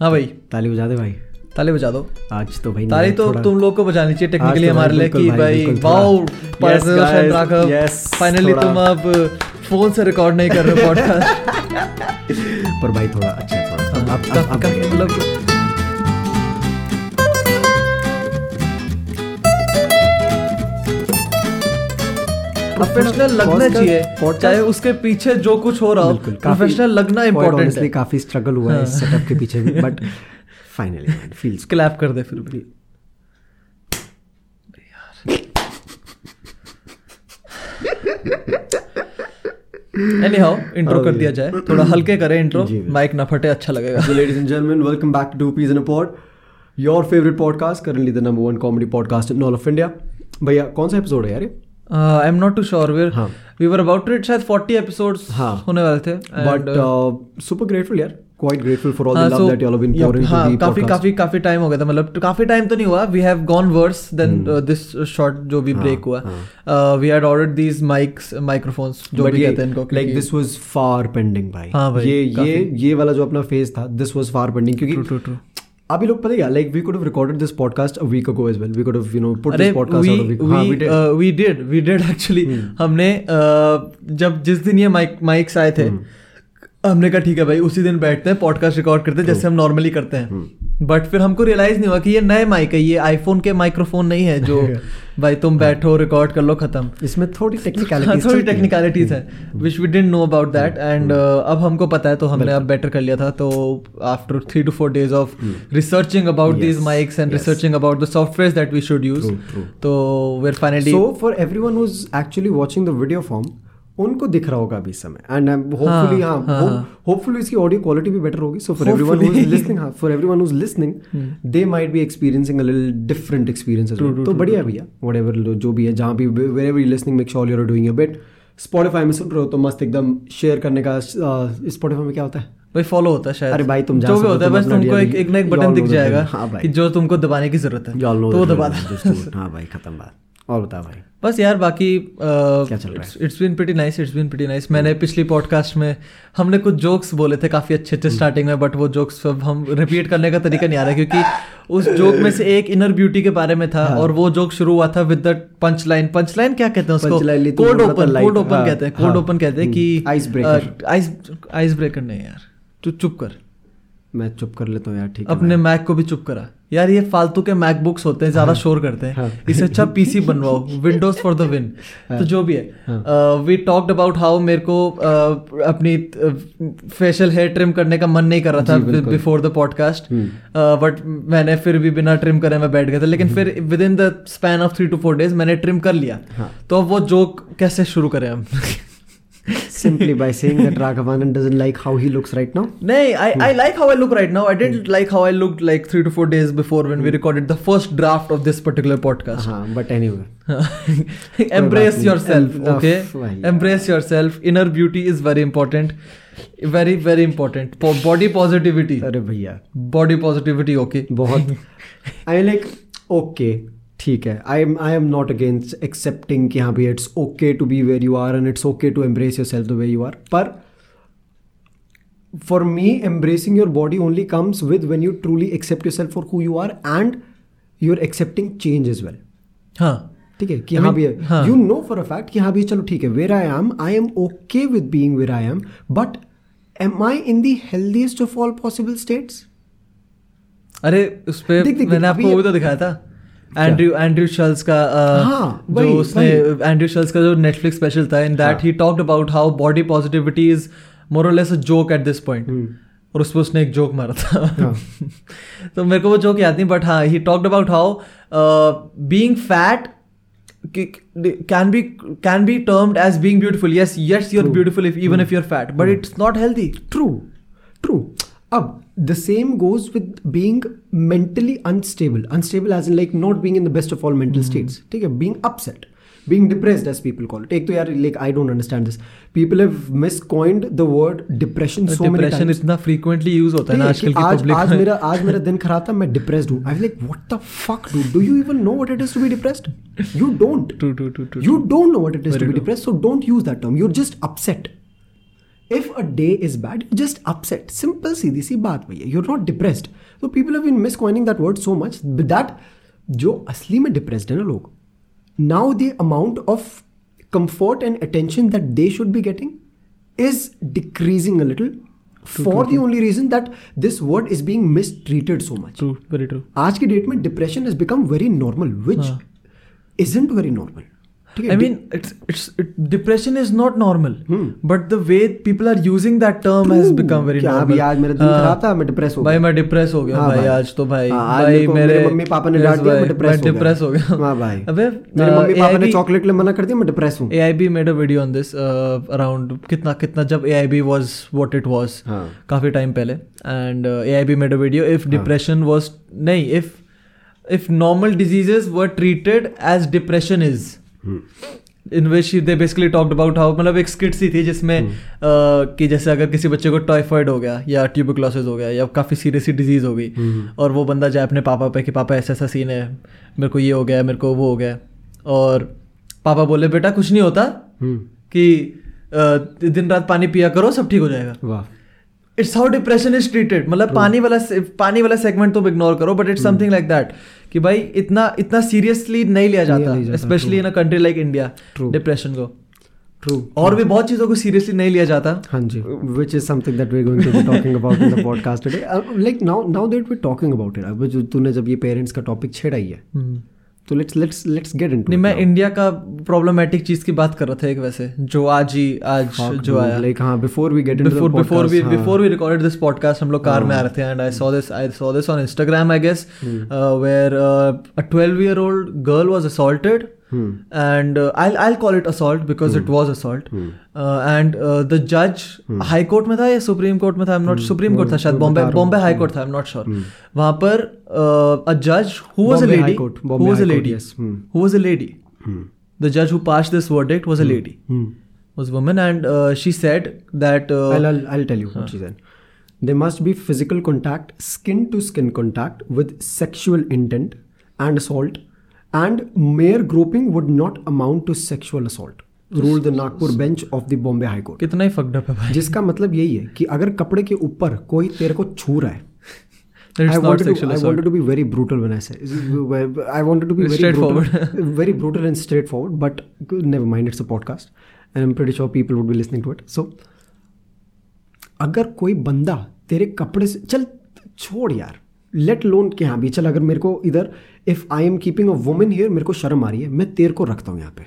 हाँ भाई। ताली बजा दे भाई। ताली बजा दो। आज तो भाई ताली तो तुम लोग को बजानी चाहिए टेक्निकली तो हमारे लिए कि भाई, वाओ फाइनली तुम अब फ़ोन से रिकॉर्ड नहीं कर रहे पॉडकास्ट पर भाई थोड़ा अच्छा थोड़ा। बढ़िया। मतलब प्रोफेशनल लगना चाहिए चाहे उसके पीछे जो कुछ हो रहा हो प्रोफेशनल लगना इम्पोर्टेंट है काफ़ी स्ट्रगल हुआ है इस सेटअप के पीछे भी बट फाइनली फील्स क्लैप कर दे फिर भी एनी हाउ इंट्रो कर दिया जाए थोड़ा हल्के करें इंट्रो माइक ना फटे अच्छा लगेगा So, ladies and gentlemen, welcome back to Two Peas in a Pod. Your favorite podcast, currently the number one comedy podcast in all of India. भैया कौन सा एपिसोड है यार ये? I am not too sure we हाँ। We were about to शायद 40 episodes हाँ। होने वाले थे uh, super grateful यार. Quite grateful for all the हाँ, love that you all have been pouring हाँ, into the काफ़ी काफ़ी काफ़ी टाइम हो गया था मतलब तो काफ़ी टाइम तो नहीं हुआ we have gone worse than this short जो भी हाँ, ब्रेक हुआ we had ordered these mics microphones जो भी कहते हैं इनको like क्योंकि- this was far pending भाई. हाँ ये ये ये वाला जो अपना फ़ेज़ था दिस was far pending क्योंकि True, true, true. अभी लोग पता है like we could have recorded this podcast a week ago as well we could have you know put this podcast out a week we we did we did actually हमने uh, जब जिस दिन ये mic mics आए थे hmm. हमने कहा ठीक है भाई उसी दिन बैठते हैं पॉडकास्ट रिकॉर्ड करते हैं जैसे हम नॉर्मली करते. हैं. बट फिर हमको रियलाइज़ नहीं हुआ कि ये नए माइक है ये आईफोन के माइक्रोफोन नहीं है जो भाई तुम बैठो रिकॉर्ड कर लो खत्म। इसमें थोड़ी हाँ, टेक्निकलिटीज थोड़ी टेक्निकलिटीज है which we didn't know about that and अब हमको पता है तो हमने अब बेटर कर लिया था तो after three two four days of researching about these mics and researching about the software that we should use. तो we're finally for everyone who's actually watching the video form, उनको दिख रहा होगा अभी समय। एंड होपफुली हाँ हाँ, hopefully इसकी ऑडियो क्वालिटी भी बेटर होगी। So for everyone who is listening हाँ for everyone who is listening they might be experiencing a little different experience तो बढ़िया है भैया व्हाटएवर जो भी है जहाँ भी where you listening make sure you are doing a bit Spotify में सुन रहे हो तो मस्त एकदम शेयर करने का स्पॉटिफाई में क्या होता है? भाई फॉलो होता है शायद। अरे भाई, तुम जो भी होता है बस तुमको एक एक ना एक बटन दिख जाएगा हाँ भाई। कि जो तुमको दबाने की ज़रूरत है तो वो दबा drill, दो। just हाँ भाई खत्म बात। और बता भाई। बस यार बाकी है? It's been pretty nice it's been pretty nice मैंने पिछली पॉडकास्ट में हमने कुछ जोक्स बोले थे काफ़ी अच्छे अच्छे स्टार्टिंग में बट वो जोक्स अब हम रिपीट करने का तरीका नहीं आ रहा क्योंकि उस जोक में से एक इनर ब्यूटी के बारे में था हाँ। और वो जोक शुरू हुआ था with the punch line punch line क्या कहते हैं उसको? कोड ओपन कोड ओपन हाँ, कहते हैं कोड हाँ, ओपन कहते हैं कि हम्म. आइस आइस ब्रेकर नहीं यार। तू चुप कर। मैं चुप कर लेता हूँ यार ठीक अपने मैक को भी चुप करा। यार ये फालतू के मैकबुक्स होते हैं ज़्यादा शोर करते हैं। हाँ। इससे अच्छा पीसी बनवाओ विंडोज़ फॉर द विन तो जो भी हाँ। है। वी टॉक्ड अबाउट हाउ मेरे को uh, अपनी फेशियल हेयर ट्रिम करने का मन नहीं कर रहा था before the podcast hmm. But मैंने फिर भी बिना ट्रिम करे मैं बैठ गया था। लेकिन फिर within the span of three two four days मैंने ट्रिम कर लिया। हाँ। तो अब वो जोक कैसे शुरू करें हम? simply by saying that Raghavanan doesn't like how he looks right now? Nay, I, mm. I hmm. like how I look right now. I didn't mm. like how I looked like three to four days before when mm. we hmm. recorded the first draft of this particular podcast. Uh-huh, but anyway, embrace yourself, em- okay? Yeah. Embrace yourself. Inner beauty is very important. Very, very important. For body positivity. Arre. Body positivity, okay? Bahut. I mean, like, okay. ठीक है I am I am not against accepting कि हाँ भैया it's okay to be where you are and it's okay to embrace yourself the way you are पर for me embracing your body only comes with when you truly accept yourself for who you are and you are accepting change is well हाँ। ठीक है? कि I हाँ भैया। You know for a fact कि हाँ भैया चलो ठीक है where I am I am okay with being where I am but am I in the healthiest of all possible states अरे उस पे देख, देख, मैंने आपको वो भी तो दिखाया था। एंड्रयू एंड्रयू शल्स का जो उसने एंड्रयू शल्स का जो नेटफ्लिक्स स्पेशल था इन दैट हाँ। Talked about how body positivity is more और less a joke at this point और उस पर उसने एक जोक मारा था। हाँ। तो मेरे को वो जोक याद नहीं बट हाँ he talked about how being fat can be can be termed as being beautiful. Yes yes you're True. beautiful if even if you're fat but it's not healthy. True true अब the same goes with being mentally unstable unstable as in like not being in the best of all mental states ठीक है being upset being depressed as people call it एक तो यार like I don't understand this people have miscoined the word depression so many depression times इतना frequently use होता है ना ठीक है आजकल कि की आज पब्लिक आज मेरा आज मेरा दिन खराब था मैं डिप्रेस्ड हूँ I like what the fuck do do you even know what it is to be depressed you don't true true true true you don't know what it is Very to be true. depressed so don't use that term you're just upset if a day is bad, you're just upset. Simple सीधी सी बात भैया. You're not depressed. So people have been miscoining that word so much that जो असली में depressed है ना लोग now the amount of comfort and attention that they should be getting is decreasing a little for the only reason that this word is being mistreated so much. True very true आज की date में depression has become very normal which isn't very normal ठीक है I mean it's it's depression is not normal but the way people are using that term has become very क्या अभी आज मेरा दिन खराब था मैं डिप्रेस हो गया। हाँ, भाई मैं डिप्रेस हो गया भाई, आज तो भाई हाँ, भाई मेरे मम्मी पापा ने डांट दिया मैं डिप्रेस मैं डिप्रेस हो गया। हाँ भाई। अबे मेरे मम्मी पापा ने चॉकलेट ले मना कर दिया मैं डिप्रेस हूँ। AIB made a video on this around कितना कितना जब AIB was what it was काफ़ी टाइम पहले। And AIB made a video if depression was नहीं if if normal diseases were treated as depression is in which they basically talked about how मतलब एक skit सी थी जिसमें uh, कि जैसे अगर किसी बच्चे को टाइफाइड हो गया या ट्यूबरक्लोसिस हो गया या काफ़ी सीरियस सी डिज़ीज़ हो गई और वो बंदा जाए अपने पापा पे कि पापा ऐसा ऐसा सीन है मेरे को ये हो गया मेरे को वो हो गया और पापा बोले बेटा कुछ नहीं होता हम्म, कि दिन रात पानी पिया करो सब ठीक हो जाएगा। वाह। It's how depression is treated मतलब पानी वाला पानी वाला सेगमेंट तुम इग्नोर करो but it's something like that कि भाई इतना इतना सीरियसली नहीं लिया जाता specially in a country like India depression को। ट्रू और भी बहुत चीज़ों को सीरियसली नहीं लिया जाता। हाँ जी which is something that we're going to be talking about in the podcast today. Uh, like now now that we're talking about it अब तूने जब ये पेरेंट्स का टॉपिक छेड़ा ही है हम्म। तो let's let's let's get into नहीं मैं इंडिया का प्रॉब्लमेटिक चीज़ की बात कर रहा था एक वैसे जो आज ही आज जो आया। लाइक हाँ before we get into before before we before we recorded this podcast हम लोग कार में आ रहे थे and I saw this I saw this on Instagram I guess where a 12 year old girl was assaulted was assaulted and uh, I'll I'll call it assault because it was assault uh, and uh, the judge high court में था या supreme court में था I'm not supreme court था शायद Bombay Bombay high court था I'm not sure वहाँ पर uh, a judge who was a Bombay High lady Court, who Bombay was a High Court, lady yes. Hmm. who was a lady the judge who passed this verdict was a lady was a woman and uh, she said that uh, I'll, I'll, I'll tell you what she said. There must be physical contact, skin to skin contact with sexual intent and assault, and mere groping would not amount to sexual assault rule the Nagpur bench of the Bombay high court कितना ही फकडप है भाई। जिसका मतलब यही है कि अगर कपड़े के ऊपर कोई तेरे को छू रहा है अगर कोई बंदा तेरे कपड़े से चल छोड़ यार। लेट लोन के यहाँ भी चल अगर मेरे को इधर if I am keeping a women here मेरे को शर्म आ रही है मैं तेरे को रखता हूँ यहाँ पे।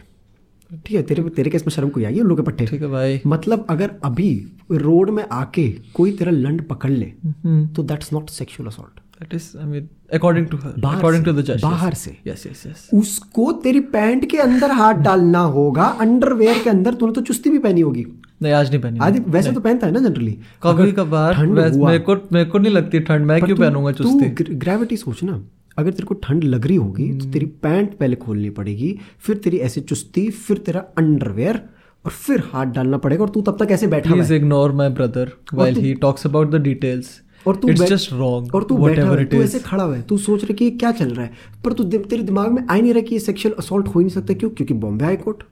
ठीक है तेरे तेरे केस में शर्म कोई आई है लोग पट्टे। ठीक है भाई। मतलब अगर अभी रोड में आके कोई तेरा लंड पकड़ ले हम्म। तो that's not sexual assault that is I mean according to her बाहर according से, to the judge बाहर से। yes yes yes. उसको तेरी पैंट के अंदर हाथ डालना होगा अंडरवेयर के अंदर तूने तो चुस्ती भी पहनी होगी। नहीं आज नहीं पहनी आदि वैसे तो पहनता है ना जनरली कभी कभार मेरे को मेरे को नहीं लगती ठंड मैं क्यों पहनूँगा चुस्ती? ग्रेविटी सोच ना। अगर तेरे को ठंड लग रही होगी तो तेरी पैंट पहले खोलनी पड़ेगी फिर तेरी ऐसे चुस्ती फिर तेरा अंडरवेयर और फिर हाथ डालना पड़ेगा और तू तब तक ऐसे बैठा है my brother while तू- he talks about the details. और तू just wrong और तू बैठा हुआ है, तू ऐसे खड़ा हुआ है तू सोच रहे कि ये क्या चल रहा है। पर तू तेरे दिमाग में आ ही नहीं रहा कि ये सेक्सुअल असॉल्ट हो ही नहीं सकता क्यों? क्योंकि Bombay high court.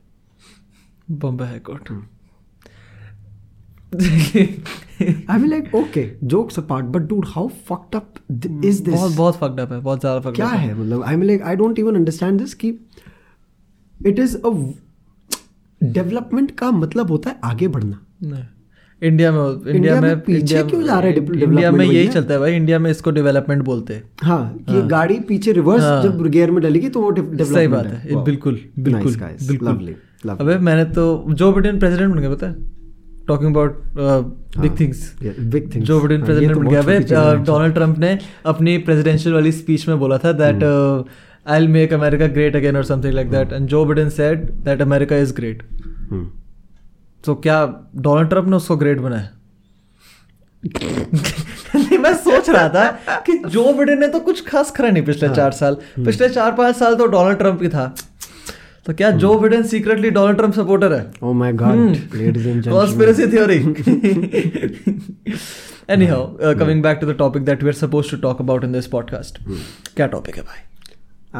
Bombay High Court I mean like okay jokes apart but dude how fucked up is this बहुत बहुत fucked up है बहुत ज़्यादा fucked क्या है। मतलब I mean like I don't even understand this कि इट इज़ अ डेवलपमेंट का मतलब होता है आगे बढ़ना। इंडिया में इंडिया इंडिया में में पीछे इंडिया क्यों जा रहा है इंडिया में यही चलता है भाई इंडिया में इसको डेवलपमेंट बोलते हैं। हाँ कि हाँ, गाड़ी पीछे रिवर्स हाँ। जब गियर में डलेगी तो वो डेवलपमेंट सही बात है। ये बिल्कुल बिल्कुल बिल्कुल। अबे मैंने तो जो बिडेन प्रेसिडेंट बन गया पता है? Talking about big things big things Joe Biden president बन गया डोनाल्ड ट्रंप ने अपनी प्रेसिडेंशियल वाली स्पीच में बोला था that I will make America great again और something like that and Joe Biden said that America is great तो क्या डोनाल्ड ट्रंप ने उसको ग्रेट बनाया? नहीं मैं सोच रहा था कि जो बिडेन ने तो कुछ खास करा नहीं पिछले चार साल। पिछले चार पाँच साल तो डोनाल्ड ट्रंप ही था। तो क्या Joe Biden secretly Donald Trump supporter है? Oh my god, ladies and gentlemen. conspiracy theory. Anyhow uh, coming back to the topic that we're supposed to talk about in this podcast. क्या topic है भाई?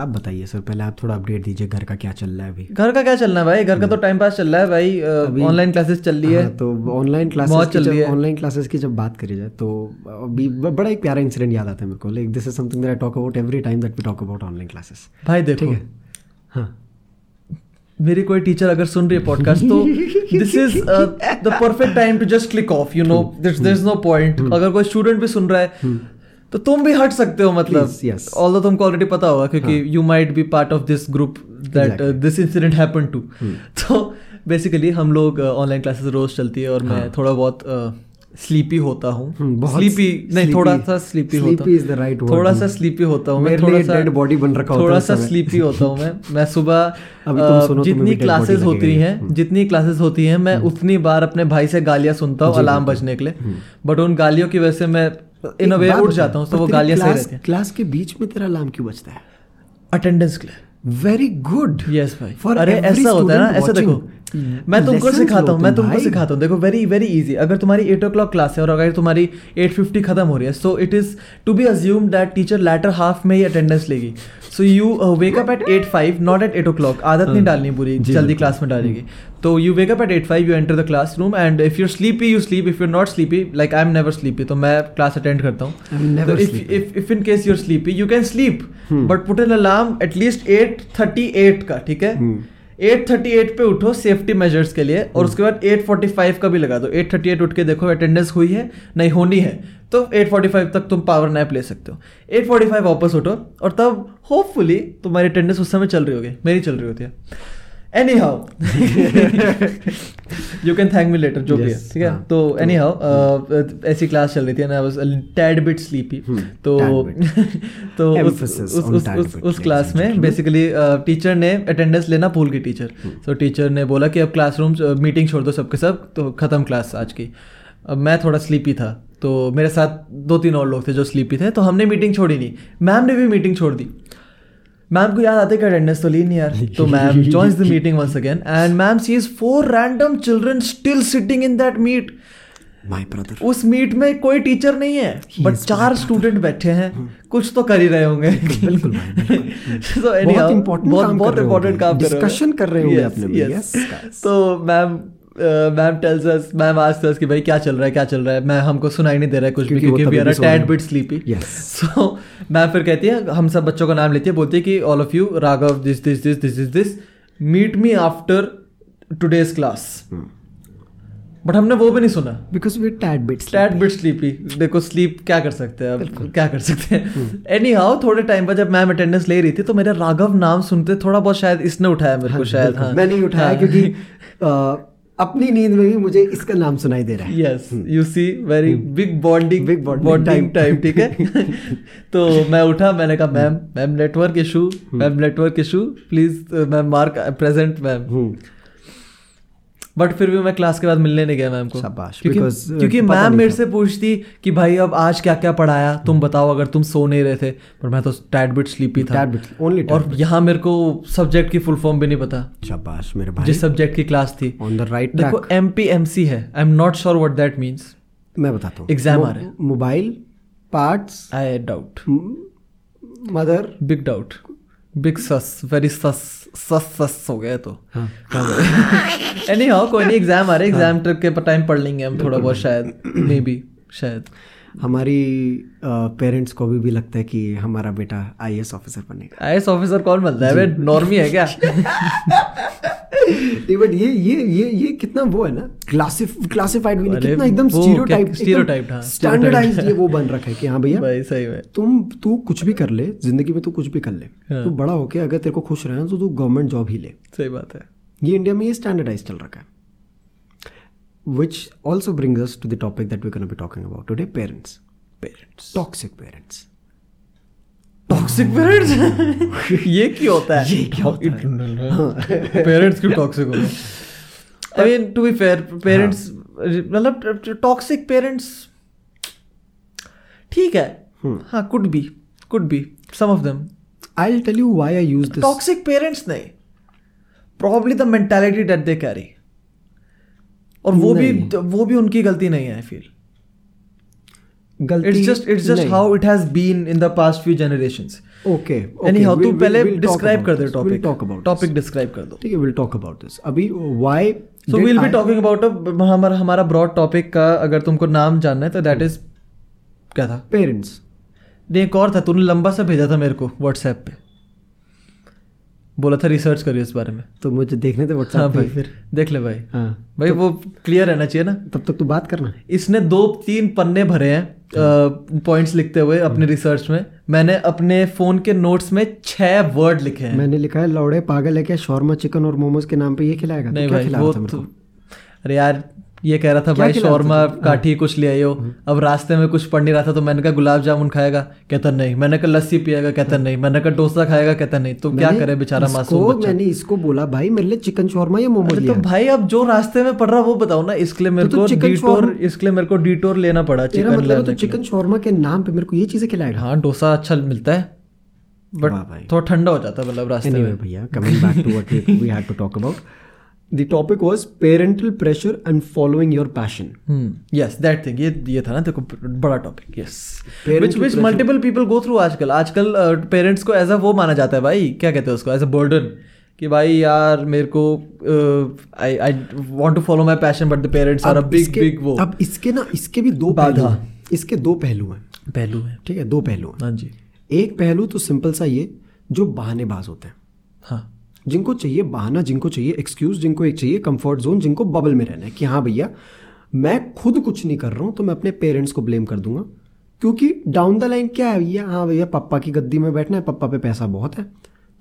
आप बताइए sir पहले आप थोड़ा update दीजिए घर का क्या चल रहा है अभी। घर का क्या चलना है भाई? घर का तो टाइम पास चल रहा है भाई ऑनलाइन क्लासेस चल रही है। हाँ, तो ऑनलाइन क्लासेस चल रही जब है। ऑनलाइन क्लासेस की जब बात करी जाए तो अभी बड़ा एक प्यारा इंसिडेंट याद आता है मेरे को। Like this is something that I talk about every time that we talk about online classes भाई देखो ठीक है? हाँ। मेरी कोई टीचर अगर सुन रही है पॉडकास्ट तो this is the perfect time to just click off you know there is no point अगर कोई स्टूडेंट भी सुन रहा है तो तुम भी हट सकते हो मतलब। Yes. ऑल तुमको ऑलरेडी पता होगा क्योंकि you might be part of this group that this incident happen to तो बेसिकली हम लोग ऑनलाइन क्लासेस रोज चलती है और मैं थोड़ा बहुत स्लीपी होता हूँ। हम्म, स्लीपी नहीं थोड़ा सा स्लीपी होता word. थोड़ा सा स्लीपी होता हूँ मैं थोड़ा सा body बन रखा थोड़ा सा स्लीपी होता हूँ मैं। मैं सुबह जितनी क्लासेस होती हैं हम्म। जितनी क्लासेस होती हैं मैं उतनी बार अपने भाई से गालियाँ सुनता हूँ अलार्म बजने के लिए। बट उन गालियों की वजह से मैं इन अ वे उठ जाता हूँ तो वो गालियाँ सही रहती हैं। क्लास के बीच में तेरा अलार्म क्यों बजता है? अटेंडेंस के लिए। वेरी गुड यस भाई। अरे ऐसा होता है ना ऐसा देखो मैं तुमको सिखाता हूँ मैं तुमको सिखाता हूँ। देखो वेरी वेरी इजी अगर तुम्हारी एट ओ क्लॉक क्लास है और अगर तुम्हारी एट फिफ्टी खत्म हो रही है so it is to be assume that teacher later half में ही अटेंडेंस लेगी। So you wake up at eight five not at eight o'clock आदत नहीं डालनी पूरी जल्दी क्लास में डालेगी। तो you wake up at eight five you enter the class room and if you're sleepy you sleep if you're not sleepy like I am never sleepy तो मैं क्लास अटेंड करता हूँ। If in case you're sleepy you can sleep but put an alarm can at thirty but put an alarm at least 8:38 का ठीक है? Hmm. 8:38 पे उठो safety measures के लिए और उसके बाद 8:45 का भी लगा दो। 8:38 उठ के देखो अटेंडेंस हुई है, नहीं, होनी है। तो 8:45 तक तुम पावर नैप ले सकते हो। 8:45 वापस उठो और तब होपफुली तुम्हारी अटेंडेंस उस समय चल रही होगी, मेरी चल रही होती है। Anyhow you can thank me later जो भी है ठीक है? हाँ, तो एनी हाउ ऐसी क्लास चल रही थी I was tad bit sleepy तो तो उस क्लास में बेसिकली टीचर ने अटेंडेंस लेना भूल गई टीचर तो टीचर ने बोला कि अब क्लासरूम मीटिंग छोड़ दो सबके सब तो खत्म क्लास आज की। अब मैं थोड़ा स्लीपी था तो मेरे साथ दो तीन और लोग थे जो स्लीपी थे तो हमने मीटिंग छोड़ी नहीं। मैम ने भी मीटिंग छोड़ दी। मैम को याद आते कि अटेंडेंस तो ली नहीं यार। तो ma'am joins the meeting once again and ma'am sees four random children still sitting in that meet my brother उस मीट में कोई टीचर नहीं है बट चार स्टूडेंट बैठे हैं। कुछ तो कर ही रहे होंगे। बिल्कुल so anyhow, बहुत बहुत काम कर रहे होंगे। काम कर रहे होंगे। कर अपने में। Yes, तो ma'am ma'am tells us ma'am asks us कि भाई क्या चल रहा है क्या चल रहा है? मैं हमको सुनाई नहीं दे रहा है कुछ भी क्योंकि वो क्योंकि we are a tad bit sleepy. So ma'am फिर कहती है हम सब बच्चों का नाम लेती है बोलती है कि all of you Raghav this this this this is this meet me after today's class Hmm. But हमने वो भी नहीं सुना। Because we tad bit stat bit sleepy देखो स्लीप क्या कर सकते हैं? अब क्या कर सकते हैं? एनी हाउ थोड़े टाइम बाद जब मैम अटेंडेंस ले रही थी तो मेरा राघव नाम सुनते थोड़ा बहुत शायद इसने उठाया मेरे को शायद हाँ। मैंने ही उठाया हाँ। क्योंकि अपनी नींद में भी मुझे इसका नाम सुनाई दे रहा है। Yes you see very big bonding big bonding bonding time. Time ठीक है? तो मैं उठा मैंने कहा ma'am ma'am network issue ma'am network issue please ma'am mark present ma'am but फिर भी मैं क्लास के बाद मिलने नहीं गया मैम को। क्योंकि uh, क्योंकि मैम मेरे से पूछती कि भाई अब आज क्या क्या पढ़ाया तुम बताओ अगर तुम सो नहीं रहे थे। पर मैं तो टैड बिट स्लीपी था। Only और यहाँ मेरे को सब्जेक्ट की फुल फॉर्म भी नहीं पता। शाबाश मेरे भाई। जिस सब्जेक्ट की क्लास थी। ऑन द राइट देखो एम पी एम सी है। I am not sure what that means मैं बताता हूँ। एग्ज़ाम आ रहे हैं। Mobile parts I doubt mother big doubt big sus very sus sus sus हो गया तो। हाँ एनी हाउ कोई नहीं एग्ज़ाम आ रहे एग्ज़ाम ट्रिप के पर टाइम पढ़ लेंगे हम थोड़ा बहुत शायद मे बी शायद। हमारी पेरेंट्स को भी, भी लगता है कि हमारा बेटा आई ऑफिसर बनेगा। आई ऑफिसर कौन बनता है? वे नॉर्मी है क्या? बट ये ये ये ये कितना वो है ना क्लासिफ क्लासिफाइड भी नहीं कितना एकदम वो स्टीरियोटाइप stereotyped, हाँ, स्टैंडर्डाइज्ड ये वो बन रखा है कि हाँ भैया भाई सही में। तुम तू कुछ भी कर ले ज़िंदगी में तू कुछ भी कर ले हाँ। तू बड़ा होके अगर तेरे को खुश रहना तो तू गवर्नमेंट जॉब ही ले। सही बात है। ये इंडिया में ये स्टैंडर्डाइज चल रखा है। Brings us to the topic that we're going to be talking about today parents. Parents toxic parents. Toxic parents ये क्यों होता है? ये क्या होता है? पेरेंट्स क्यों टॉक्सिक हो? I mean to be fair parents मतलब टॉक्सिक पेरेंट्स ठीक है। Hmm. हाँ could be could be some of them i'll tell you why i use this. Toxic parents नहीं probably the mentality that they carry और वो भी वो भी उनकी गलती नहीं है आई फील गलती it's just it's just how it has been in the past few generations okay anyhow तू पहले डिस्क्राइब कर दे topic talk about topic describe कर दो। ठीक है विल टॉक अबाउट दिस अभी why so will be talking about हमारा हमारा ब्रॉड टॉपिक का अगर तुमको नाम जानना है तो दैट इज़ क्या था? पेरेंट्स नहीं एक और था तूने लंबा सा भेजा था मेरे को व्हाट्सएप पे। बोला था रिसर्च करियो इस बारे में। तो मुझे देखने थे व्हाट्सएप हाँ भाई फिर। देख ले भाई। हाँ। भाई तो, वो क्लियर रहना चाहिए ना। तब तक तू बात करना। इसने दो तीन पन्ने भरे हैं पॉइंट्स लिखते हुए अपने रिसर्च में। मैंने अपने फ़ोन के नोट्स में छह वर्ड लिखे हैं। मैंने लिखा है लौड़े पागल है क्या? शॉर्मा चिकन और मोमोज के नाम पे ये खिलाएगा? तो नहीं भाई वो तो अरे यार ये कह रहा था भाई शौरमा काठी कुछ ले आइयो अब रास्ते में कुछ पढ़ नहीं रहा था तो मैंने कहा गुलाब जामुन खाएगा? कहता नहीं। मैंने कहा लस्सी पिएगा? कहता नहीं। मैंने कहा डोसा खाएगा? कहता नहीं। तो क्या करे बेचारा मासूम बच्चा? मैंने इसको बोला भाई मेरे लिए चिकन शॉर्मा या लिया तो भाई अब जो रास्ते में पड़ रहा वो बताओ ना इसके लिए मेरे तो को डिटोर इसके लिए मेरे को डिटोर लेना पड़ा चिकन मतलब तो चिकन शॉर्मा के नाम पे मेरे को ये चीज़ें खिलाएगा? हाँ डोसा अच्छा मिलता है बट थोड़ा ठंडा हो जाता है मतलब रास्ते में। भैया back to what we, we had to talk about the topic was parental pressure and following your passion. Yes that thing ये ये था ना देखो बड़ा topic Parental which which pressure- multiple people through आजकल. आजकल पेरेंट्स को एज अ वो माना जाता है भाई. क्या कहते हैं उसको? एज अ बर्डन कि भाई यार मेरे को I I want to follow my passion but the parents are a अब बिग इसके- बिग वो. अब इसके ना इसके भी दो। पहलू हैं। इसके दो पहलू हैं. पहलू है. ठीक है दो पहलू हैं. हाँ जी. एक पहलू तो सिंपल सा ये जो बहानेबाज होते हैं. हाँ. जिनको चाहिए बहाना जिनको चाहिए एक्सक्यूज जिनको एक चाहिए कंफर्ट जोन जिनको बबल में रहना है कि हाँ भैया मैं खुद कुछ नहीं कर रहा हूँ तो मैं अपने पेरेंट्स को ब्लेम कर दूँगा। क्योंकि डाउन द लाइन क्या है भैया? हाँ भैया पापा की गद्दी में बैठना है पापा पे पैसा बहुत है।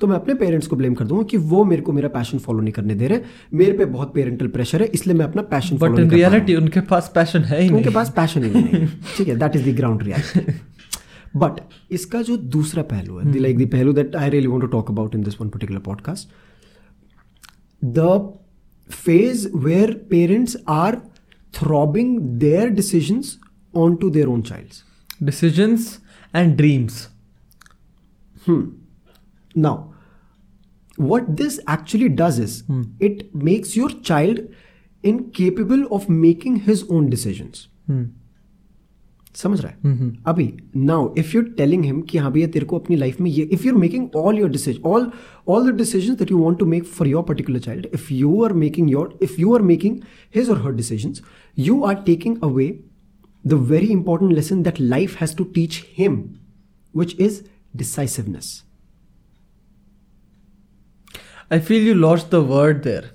तो मैं अपने पेरेंट्स को ब्लेम कर दूँगा कि वो मेरे को मेरा पैशन फॉलो नहीं करने दे रहे मेरे पे बहुत पेरेंटल प्रेशर है इसलिए मैं अपना पैशन बट फॉलो इन नहीं कर रहा रियलिटी उनके पास पैशन है ही उनके पास पैशन ही नहीं ठीक है that is the ground reality but इसका जो दूसरा पहलू है लाइक द पहलू that I really want to talk about in this one particular podcast the phase where parents are throbbing their decisions onto their own childs decisions and dreams now what this actually does is it makes your child incapable of making his own decisions समझ रहा है? अभी now if you telling him कि हाँ भैया तेरे को अपनी लाइफ में ये if you are making all your decision all all the decision that you want to make for your particular child if you are making your if you are making his और her decision you are taking away the very important lesson that life has to teach him which is decisiveness I feel you lost the word there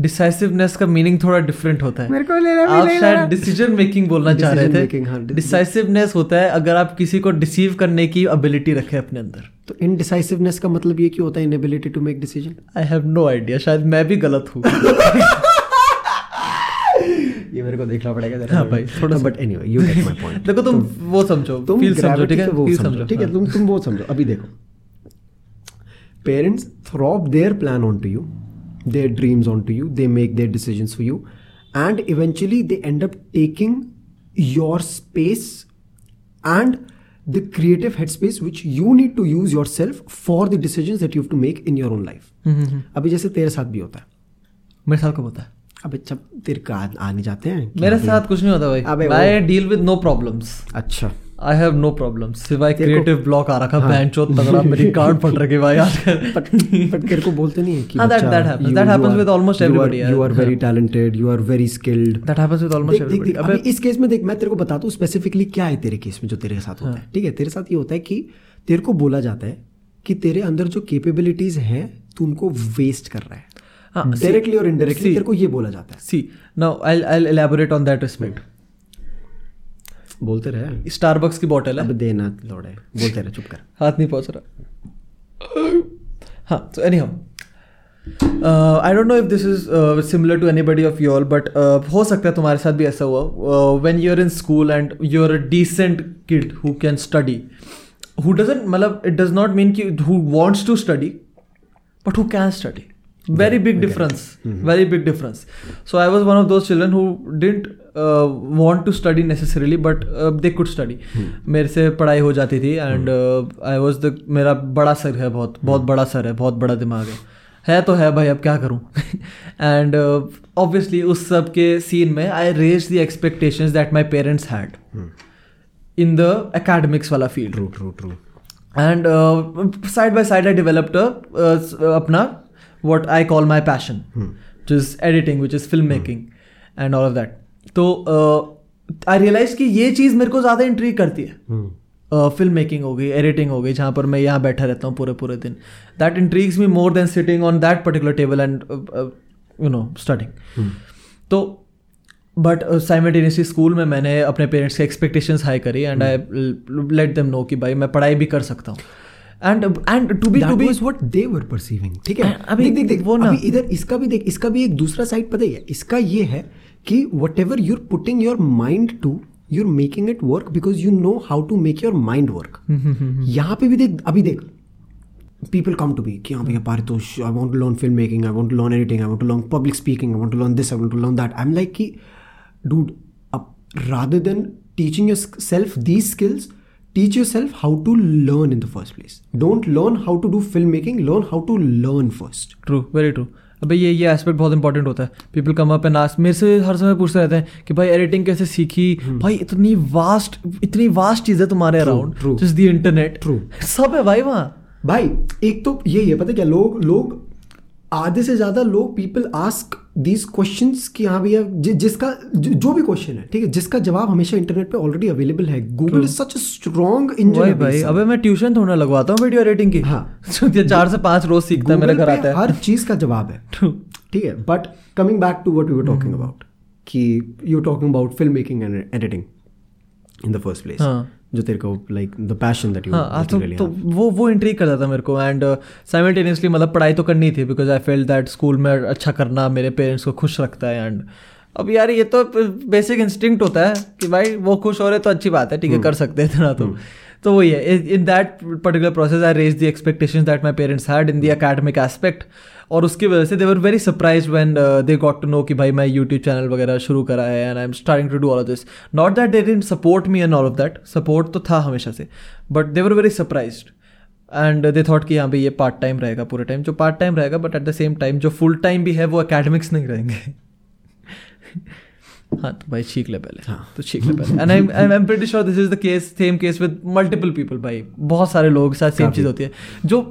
decisiveness का meaning थोड़ा different होता है। मेरे को लेना आप शायद डिसीज़न मेकिंग बोलना चाह रहे हाँ, थे डिसाइसिवनेस होता है अगर आप किसी को डिसीव करने की एबिलिटी रखे अपने अंदर। तो इन इनडिसाइसिवनेस का मतलब ये क्यों होता है inability to make decision I have no idea शायद मैं भी गलत हूँ। ये मेरे को देखना पड़ेगा हाँ भाई, थोड़ा but anyway you get my point देखो तुम वो समझो तुम फील समझो ठीक है? वो फील समझो ठीक है? हाँ। तुम तुम वो समझो। अभी देखो। Parents throw their plan on to you they make their decisions for you and eventually they end up taking your space and the creative head space which you need to use yourself for the decision that you have to make in your own life hmm, hmm, hmm. अभी जैसे तेरे साथ भी होता है। मेरे साथ कब होता है? अब जब तेरे का आने जाते हैं मेरे साथ कुछ नहीं होता भाई। I deal with no problems अच्छा। आई हैव नो प्रॉब्लम्स सिवाय क्रिएटिव ब्लॉक आ रखा हाँ। चोत तगड़ा मेरी कार्ड फट रखी भाई आजकल but but तेरे को बोलते नहीं है कि हाँ, happens. Are- with almost you are- everybody, you यार. are very talented you are very skilled. That happens with almost everybody अभी इस केस में देख मैं तेरे को बताता हूँ स्पेसिफिकली क्या है तेरे केस में जो तेरे साथ होता है। ठीक है तेरे साथ ये होता है कि तेरे को बोला जाता है कि तेरे अंदर जो कैपेबिलिटीज हैं तू उनको वेस्ट कर रहा है। हाँ, डायरेक्टली और इनडायरेक्टली तेरे को ये बोला जाता है। See now I I elaborate on that respect बोलते रहे। स्टारबक्स की बॉटल है। अब देना लौड़े बोलते रहे चुप कर। हाथ नहीं पहुँच रहा। हाँ तो any I don't know if this is similar to any buddy of your but हो सकता है तुम्हारे साथ भी ऐसा हुआ। When you are in school and you are a decent kid who can study who doesn't मतलब इट डज नॉट मीन कि who wants to study but who can study. Very big difference. Very big difference. So i was one of those children who didn't want to study necessarily but they could study मेरे से पढ़ाई हो जाती थी and I was the मेरा बड़ा sir है बहुत hmm. बहुत बड़ा सर है बहुत बड़ा दिमाग है। है तो है भाई अब क्या करूँ? एंड ऑब्वियसली उस सब के सीन में I raise the expectation that my parents had in the academics वाला field and side by side I developed अपना what I call my passion which is editing which is film making and all of that तो I realise कि ये चीज़ मेरे को ज़्यादा intrigue करती है. फ़िल्म मेकिंग हो गई एडिटिंग हो गई जहाँ पर मैं यहाँ बैठा रहता हूँ पूरे पूरे दिन। That intrigues me more than sitting on that particular table and you know studying तो बट साइमल्टेनियसली स्कूल में मैंने अपने पेरेंट्स के एक्सपेक्टेशंस हाई करी and I let them know कि भाई मैं पढ़ाई भी कर सकता हूँ। And and to be to be what they were perceiving. ठीक है? अभी देख देख वो ना- इधर इसका भी देख इसका भी एक दूसरा साइड पता ही है। इसका ये है कि whatever you're putting your mind to you're making it work because you know how to make your mind work यहाँ पे भी देख अभी देख people come to me कि हाँ भैया Paritosh I want to learn filmmaking I want to learn editing I want to learn public speaking I want to learn this I want to learn that I'm like कि dude up, rather than teaching yourself these skills teach yourself how to learn in the first place don't learn how to do filmmaking learn how to learn first true very true अबे ये ये aspect बहुत important होता है। People come up and ask मेरे से हर समय पूछते रहते हैं कि भाई एडिटिंग कैसे सीखी? भाई इतनी वास्ट इतनी वास्ट चीज़ है तुम्हारे अराउंड जिस जस्ट दी इंटरनेट ट्रू सब है भाई वहाँ। भाई एक तो यही है पता क्या? लोग लोग आधे से ज़्यादा लोग पीपल आस्क दीज क्वेश्चंस कि हाँ भैया जि, जिसका जो, जो भी क्वेश्चन है ठीक है जिसका जवाब हमेशा इंटरनेट पे ऑलरेडी अवेलेबल है। Google is such strong engine भाई अबे मैं ट्यूशन थोड़ा लगवाता हूँ वीडियो एडिटिंग की। हाँ। ये चार से पाँच रोज सीखता है मेरे घर आता है। हर चीज़ का जवाब है। ठीक है but coming back to what were talking about कि you talking about film making and editing in the first place. जो तेरे को like the passion that you हाँ तो, तो वो वो इंट्रीक करता था मेरे को एंड साइमल्टेनियसली मतलब पढ़ाई तो करनी थी because I felt that school में अच्छा करना मेरे पेरेंट्स को खुश रखता है एंड अब यार ये तो बेसिक इंस्टिंक्ट होता है कि भाई वो खुश हो रहे तो अच्छी बात है ठीक है कर सकते हैं इतना तो। तो वही है in that particular process I raise the expectation that my parents had in the academic aspect और उसकी वजह से they were very surprise when they got to know कि भाई मैं यूट्यूब चैनल वगैरह शुरू करा है and I am starting to do all of this not that they didn't support me and all of that support तो था हमेशा से but they were very surprise and they thought कि हाँ भाई ये पार्ट टाइम रहेगा पूरे टाइम जो पार्ट टाइम रहेगा but at the same time जो फुल टाइम भी है वो अकेडमिक्स नहीं रहेंगे। हाँ तो भाई छीक ले पहले। हाँ। तो छीक ले पहले। And I I am pretty sure this is the case same case with multiple people भाई। बहुत सारे लोग के साथ सेम चीज़ होती है। जो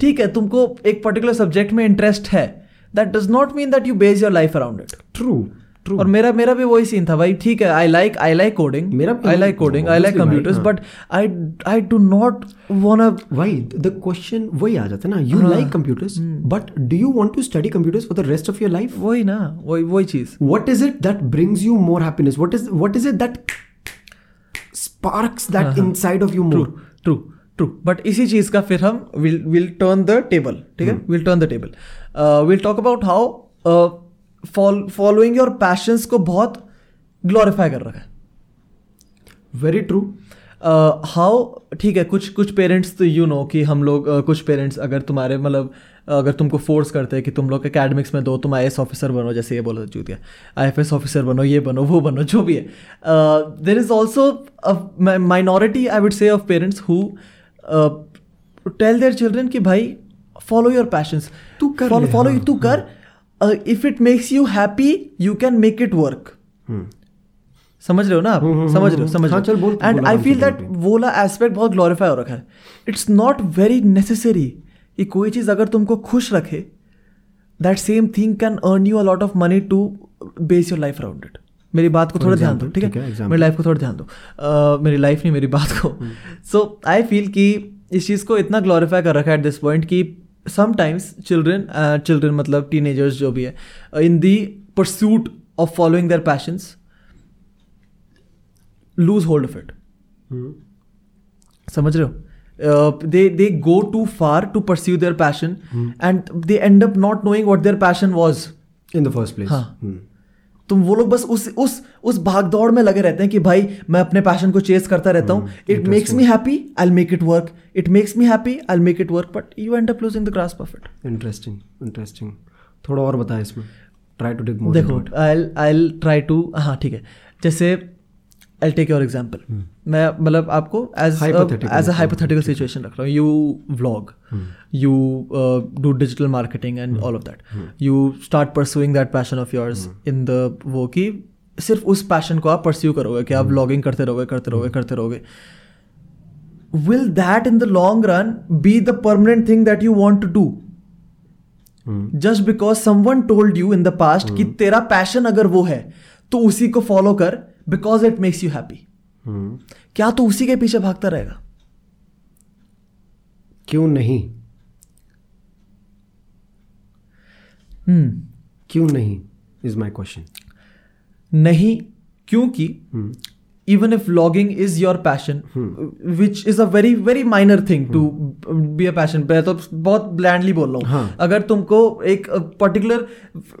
ठीक है तुमको एक पर्टिकुलर सब्जेक्ट में इंटरेस्ट है that does not mean that you base your life around it true true और मेरा मेरा भी वही सीन था भाई। ठीक है I like I like coding मेरा I like coding I like computers. But I I do not want वही द क्वेश्चन वही आ जाता है ना। You like computers but do you want to study computers for the rest of your life वही ना वही वही चीज़। What is it that brings you more happiness? What is what is it that sparks that inside of you true more true true but इसी चीज़ का फिर हम will will turn the table ठीक है? Will turn the table will talk about how following your passions को बहुत glorify कर रखा है। वेरी ट्रू हाउ ठीक है कुछ कुछ पेरेंट्स तो यू नो कि हम लोग uh, कुछ पेरेंट्स अगर तुम्हारे मतलब अगर तुमको फोर्स करते हैं कि तुम लोग अकेडमिक्स में दो तुम आई ऑफिसर बनो जैसे ये बोला चूतिया। आई एफ़ एस ऑफिसर बनो ये बनो वो बनो जो भी है। There is also minority I would say of parents who tell their children कि भाई फॉलो योर पैशंस तू कर फॉलो फॉलो हाँ, तू कर if it makes you happy you can make it work समझ रहे हो ना आप? समझ रहे हो समझ हाँ, रहे चल बोल, एंड आई फील दैट वाला एस्पेक्ट बहुत ग्लोरीफाई हो रखा है। इट्स नॉट वेरी नेसेसरी कि कोई चीज़ अगर तुमको खुश रखे that same thing can earn you a lot of money to base your life around it मेरी बात को थोड़ा ध्यान दो ठीक है, है मेरी लाइफ को थोड़ा ध्यान दो। मेरी लाइफ नहीं मेरी बात को। सो आई फील कि इस चीज़ को इतना ग्लोरीफाई कर रखा है एट दिस पॉइंट कि समटाइम्स चिल्ड्रेन चिल्ड्रेन मतलब टीनेजर्स जो भी है in the pursuit of following their passions lose hold of it समझ रहे हो they they go too far to pursue their passion and they end up not knowing what their passion was in the first place हाँ। Hmm. तुम वो लोग बस उस उस उस भाग दौड़ में लगे रहते हैं कि भाई मैं अपने पैशन को चेस करता रहता हूँ। It makes me happy I make it work it makes me happy I make it work but you end up losing the grass perfect interesting interesting interesting. थोड़ा और बताएँ इसमें। ट्राई टू डिग मोर देखो I I try to हाँ ठीक है। जैसे I take your example मैं मतलब आपको as Hypothetical as a hypothetical situation रख रहा हूँ। You vlog you do digital marketing and all of that you start pursuing that passion of yours in the वो कि सिर्फ़ उस पैशन को आप परस्यू करोगे कि आप व्लॉगिंग करते रहोगे करते रहोगे करते रहोगे। Will that in the long run be the permanent thing that you want to do? Just because someone told you in the past कि तेरा पैशन अगर वो है तो उसी को फॉलो कर because it makes you happy क्या तो उसी के पीछे भागता रहेगा? क्यों नहीं? हम्म। क्यों नहीं इज़ माई क्वेश्चन नहीं क्योंकि even if vlogging is your passion hmm. which is a very very minor thing hmm. to be a passion मैं तो बहुत ब्लैंडली बोल रहा हूँ हाँ. अगर तुमको एक particular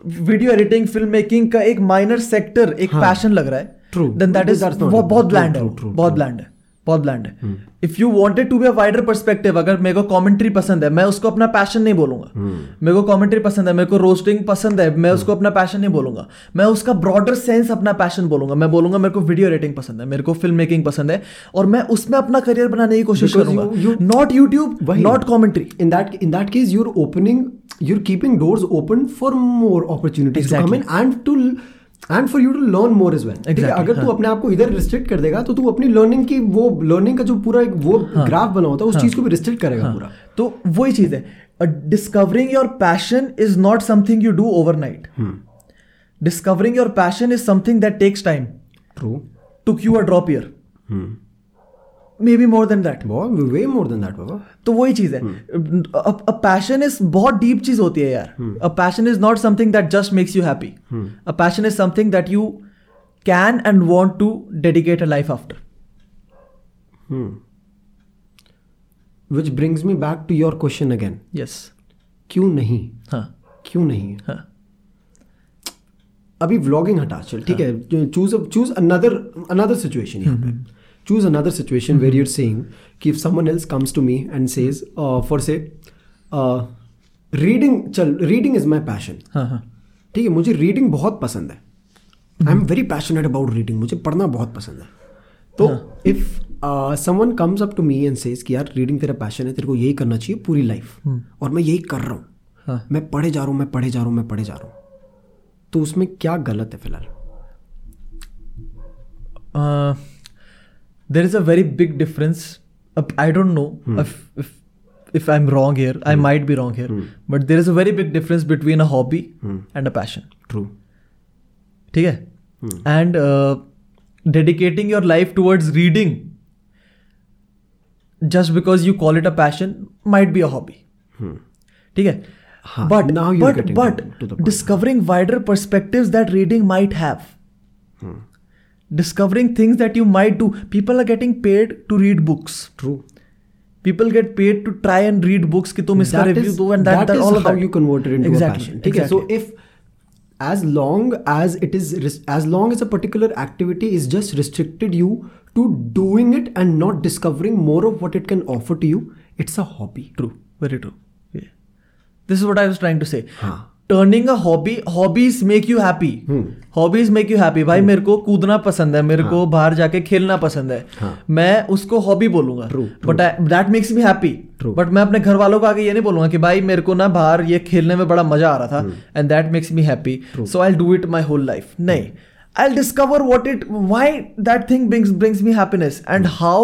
video editing film making का एक माइनर सेक्टर एक हाँ. पैशन लग रहा है. देन दैट इज़ बहुत ब्लैंड है बहुत ब्लैंड है बहुत ब्लैंड है। If you wanted to be a wider perspective अगर मेरे को कमेंट्री पसंद है मैं उसको अपना पैशन नहीं बोलूँगा। hmm. मेरे को कमेंट्री पसंद है मेरे को रोस्टिंग पसंद है मैं hmm. उसको अपना पैशन नहीं बोलूँगा। मैं उसका ब्रॉडर सेंस अपना पैशन बोलूँगा। मैं बोलूँगा मेरे को वीडियो एडिटिंग पसंद है मेरे को फ़िल्म मेकिंग पसंद है और मैं उसमें अपना करियर बनाने की कोशिश करूँगा। Not YouTube not commentary in that in that case you're opening you're keeping doors open for more opportunities to come Exactly. For you to learn more as well learn more as well. ठीक है? अगर तू हाँ. अपने आप को इधर restrict कर देगा तो तू अपनी लर्निंग की वो लर्निंग का जो पूरा एक वो ग्राफ बना होता है उस चीज़ को भी रिस्ट्रिक्ट करेगा पूरा। तो वही चीज़ है। Discovering your passion is not something you do overnight discovering your passion is something that takes time true to Q R drop year. Maybe more than that. बहुत वे मोर देन दैट बाबा। तो वही चीज़ है। अ पैशन इज़ बहुत deep चीज़ होती है यार। A passion is not something that just makes you happy a passion is something that you can and want to dedicate a life after which brings me back to your question again yes क्यों नहीं? हाँ। क्यों नहीं? हाँ। अभी vlogging हटा चल ठीक है। Choose choose another another situation यहाँ पे। Choose another situation where you're saying कि if someone else comes to me and says for say reading चल रीडिंग इज़ माई पैशन हाँ हाँ ठीक है मुझे रीडिंग बहुत पसंद है। I am very passionate about reading मुझे पढ़ना बहुत पसंद है। तो if someone comes up to me and says कि यार रीडिंग तेरा पैशन है तेरे को यही करना चाहिए पूरी लाइफ और मैं यही कर रहा हूँ हाँ। मैं पढ़े जा रहा हूँ मैं पढ़े जा रहा हूँ मैं पढ़े जा रहा हूँ तो उसमें क्या गलत है फ़िलहाल? Uh, there is a very big difference. Uh, I don't know if, if if I'm wrong here. I might be wrong here, but there is a very big difference between a hobby and a passion. True ठीक है and uh, dedicating your life towards reading just because you call it a passion might be a hobby ठीक है हाँ, but now you're but getting but to- to the point. discovering things that you might do. People are getting paid to read books. True. People get paid to try and read books. Ki iska that review is, do and that, that, that is all how you convert it into exactly. a passion. Exactly. So if as long as it is as long as a particular activity is just restricted you to doing it and not discovering more of what it can offer to you, it's a hobby. True. Very true. Yeah. This is what I was trying to say. Huh. Turning a hobby, hobbies make you happy. Hobbies make you happy. भाई मेरे को कूदना पसंद है मेरे को बाहर जाके खेलना पसंद है। हाँ. मैं उसको हॉबी बोलूँगा। But that makes me happy but मैं अपने घर वालों को आगे ये नहीं बोलूँगा कि भाई मेरे को ना बाहर ये खेलने में बड़ा मज़ा आ रहा था and that makes me happy so I do it my whole life नहीं. I'll discover what it why that thing brings brings me happiness and how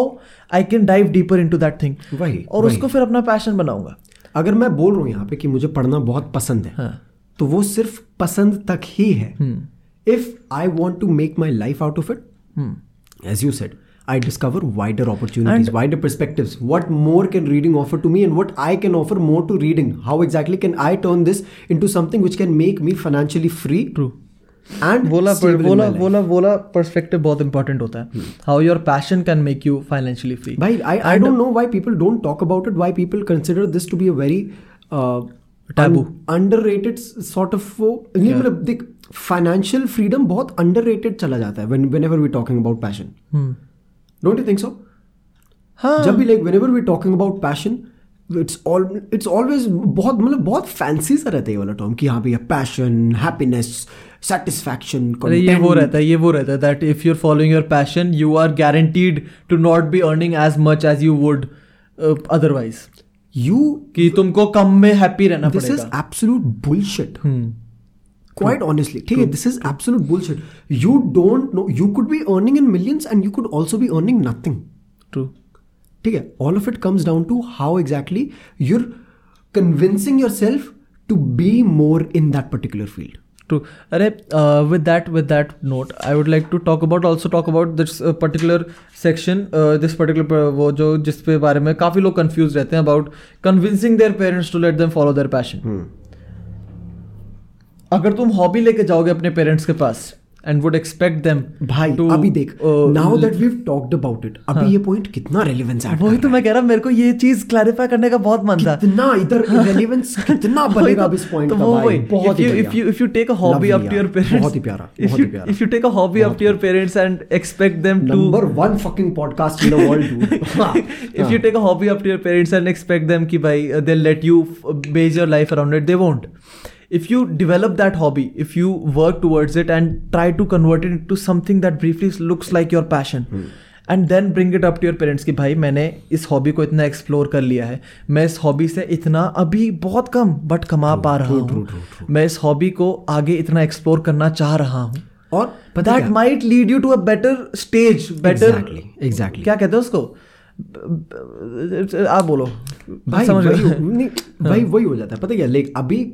I can dive deeper into that thing. वही, और वही। उसको फिर अपना passion बनाऊँगा। अगर मैं बोल रहा हूँ यहाँ पे कि मुझे पढ़ना बहुत पसंद है हाँ। तो वो सिर्फ़ पसंद तक ही है if I want to make my life out of it as you said I discover wider opportunities, And- wider perspectives. What more can reading offer to me, and what I can offer more to reading? How exactly can I turn this into something which can make me financially free True. and बोला बोला बोला बोला perspective बहुत important होता है how your passion can make you financially free Bhai, I, I don't know why people don't talk about it, why people consider this to be a very taboo financial freedom बहुत underrated चला जाता है whenever we talking about passion don't you think so हाँ। जब भी like whenever we talking about it's all it's always बहुत मतलब बहुत फैंसी सा रहता है ये वाला टॉम कि हाँ भैया पैशन हैप्पीनेस सेटिस्फैक्शन ये वो रहता है ये वो रहता है that if you following your passion you are guaranteed to not be earning as much as you would otherwise you कि तुमको कम में हैप्पी रहना this is absolute bullshit quite honestly ठीक है this is absolute bullshit you don't know you could be earning in millions and you could also be earning nothing true ठीक है all of it comes down to how exactly you're convincing yourself to be more in that particular field true अरे with that with that note I would like to talk about also talk about this particular section this particular वो जो जिसपे बारे में काफ़ी लोग confuse रहते हैं about convincing their parents to let them follow their passion अगर तुम हॉबी लेके जाओगे अपने पेरेंट्स के पास एंड वुड एक्सपेक्ट देम भाई अभी देख now that we talked about it अभी ये पॉइंट कितना रेलेवेंस ऐड वही तो मैं कह रहा हूँ मेरे को ये चीज़ क्लैरिफाई करने का बहुत मन था कितना इधर रेलेवेंस कितना बनेगा अब इस पॉइंट तो का भाई बहुत ही if you if you if you take a hobby Lovely up to your parents बहुत ही प्यारा बहुत ही प्यारा if you take a hobby up to your parents and expect them to number one fucking podcast in the world if you take a hobby up to your parents and expect them ki bhai uh, they'll let you f- base your life around it they won't if you develop that hobby if you work towards it and try to convert it into something that briefly looks like your passion and then bring it up to your parents कि भाई मैंने इस hobby को इतना explore कर लिया है। मैं इस हॉबी से इतना अभी बहुत कम बट कमा पा रहा हूँ। मैं इस हॉबी को आगे इतना एक्सप्लोर करना चाह रहा हूँ। और that might lead you to a better stage better Exactly, exactly. क्या कहते हैं उसको? आप बोलो। भाई समझ वही नहीं, भाई वही हो जाता है। पता क्या लेकिन अभी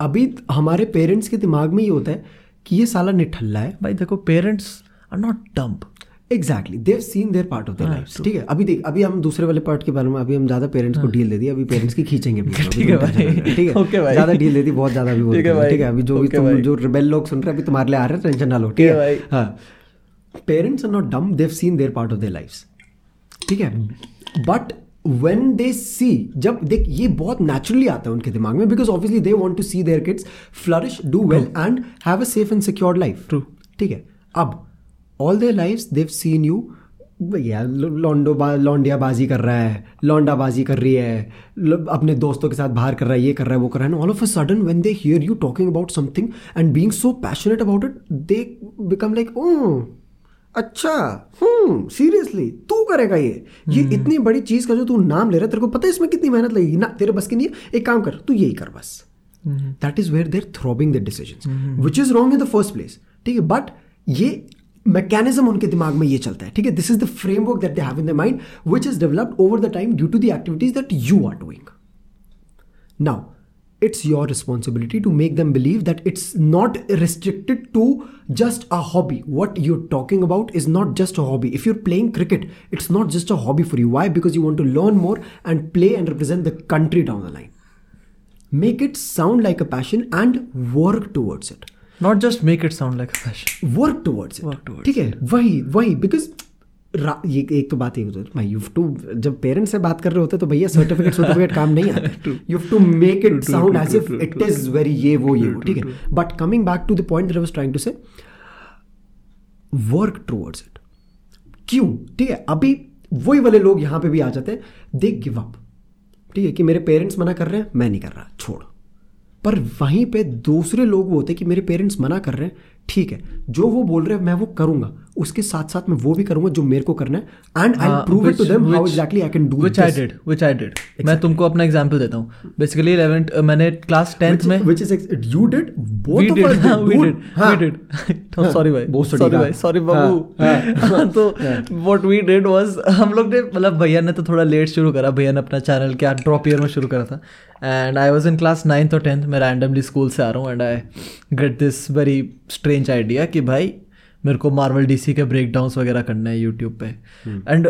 अभी हमारे पेरेंट्स के दिमाग में ये होता है कि ये साला निठल्ला है। भाई देखो parents are not dumb exactly they've seen their part of their हाँ, लाइफ ठीक है? अभी देख अभी हम दूसरे वाले पार्ट के बारे में अभी हम ज़्यादा पेरेंट्स को डील दे दी अभी पेरेंट्स की खींचेंगे ठीक है भाई। ठीक है? भाई। ज़्यादा डील दे दी बहुत ज़्यादा भी ठीक है हैं, है? अभी जो भी तुम जो रिबेल लोग सुन रहे हैं अभी तुम्हारे लिए आ रहे हैं टेंशन ना लो। ठीक है है। हाँ। Parents are not dumb they've seen their part of their life ठीक है? बट वेन दे सी जब देख ये बहुत नेचुरली आता है उनके दिमाग में because obviously they want to see their kids flourish do well and have a safe and secure life True. ठीक है? अब all their life they've seen you भैया लॉन्डो बा लॉन्डिया बाजी कर रहा है लॉन्डा बाजी कर रही है अपने दोस्तों के साथ बाहर कर रहा है ये कर रहा है वो कर रहा है all of a sudden when they hear you talking about something and being so passionate about it they become like oh अच्छा सीरियसली तू करेगा ये। ये इतनी बड़ी चीज़ का जो तू नाम ले रहा है तेरे को पता है इसमें कितनी मेहनत लगेगी ना तेरे बस की नहीं है एक काम कर तू यही कर बस। That is where they're throwing the decision which is wrong in the first place ठीक है? बट ये मैकेनिज्म उनके दिमाग में ये चलता है ठीक है? This is the framework that they have in the mind which is developed over the time due to the activities that you are doing Now, it's your responsibility to make them believe that it's not restricted to just a hobby. What you're talking about is not just a hobby. If you're playing cricket, it's not just a hobby for you. Why? Because you want to learn more and play and represent the country down the line. Make it sound like a passion and work towards it. Not just make it sound like fashion work towards it Work towards ठीक है वही वही because ये एक तो बात ये होती है भाई यू टू जब पेरेंट्स से बात कर रहे होते तो भैया सर्टिफिकेट सर्टिफिकेट काम नहीं आते। You to make it sound as if it is very ये वो ये वो ठीक है? But coming back to the point that I was trying to say work towards it क्यों? ठीक है अभी वही वाले लोग यहाँ पे भी आ जाते हैं दे गिव अप ठीक है कि मेरे पेरेंट्स मना कर रहे हैं मैं नहीं कर रहा छोड़। पर वहीं पे दूसरे लोग वो होते हैं कि मेरे पेरेंट्स मना कर रहे हैं ठीक है जो वो बोल रहे हैं मैं वो करूँगा। उसके साथ साथ मैं वो भी करूँगा जो मेरे को करना है। And I prove it to them how exactly I can do I did I did मैं तुमको अपना एग्जांपल देता हूँ। बेसिकली इलेवेंथ मैंने क्लास टेंथ में did? Us did, हाँ, we dude. did हाँ. we did सॉरी भाई. सॉरी हाँ. भाई. सॉरी हाँ, बाबू तो व्हाट वी डिड वाज हम लोग ने मतलब भैया ने तो थोड़ा लेट शुरू करा। भैया ने अपना चैनल क्या ड्रॉप ईयर में शुरू करा था। And I was in class ninth और टेंथ मैं रैंडमली स्कूल से आ रहा हूँ and I get this very strange idea कि भाई मेरे को मार्वल डीसी के ब्रेक डाउन्स वगैरह करने हैं यूट्यूब पे। एंड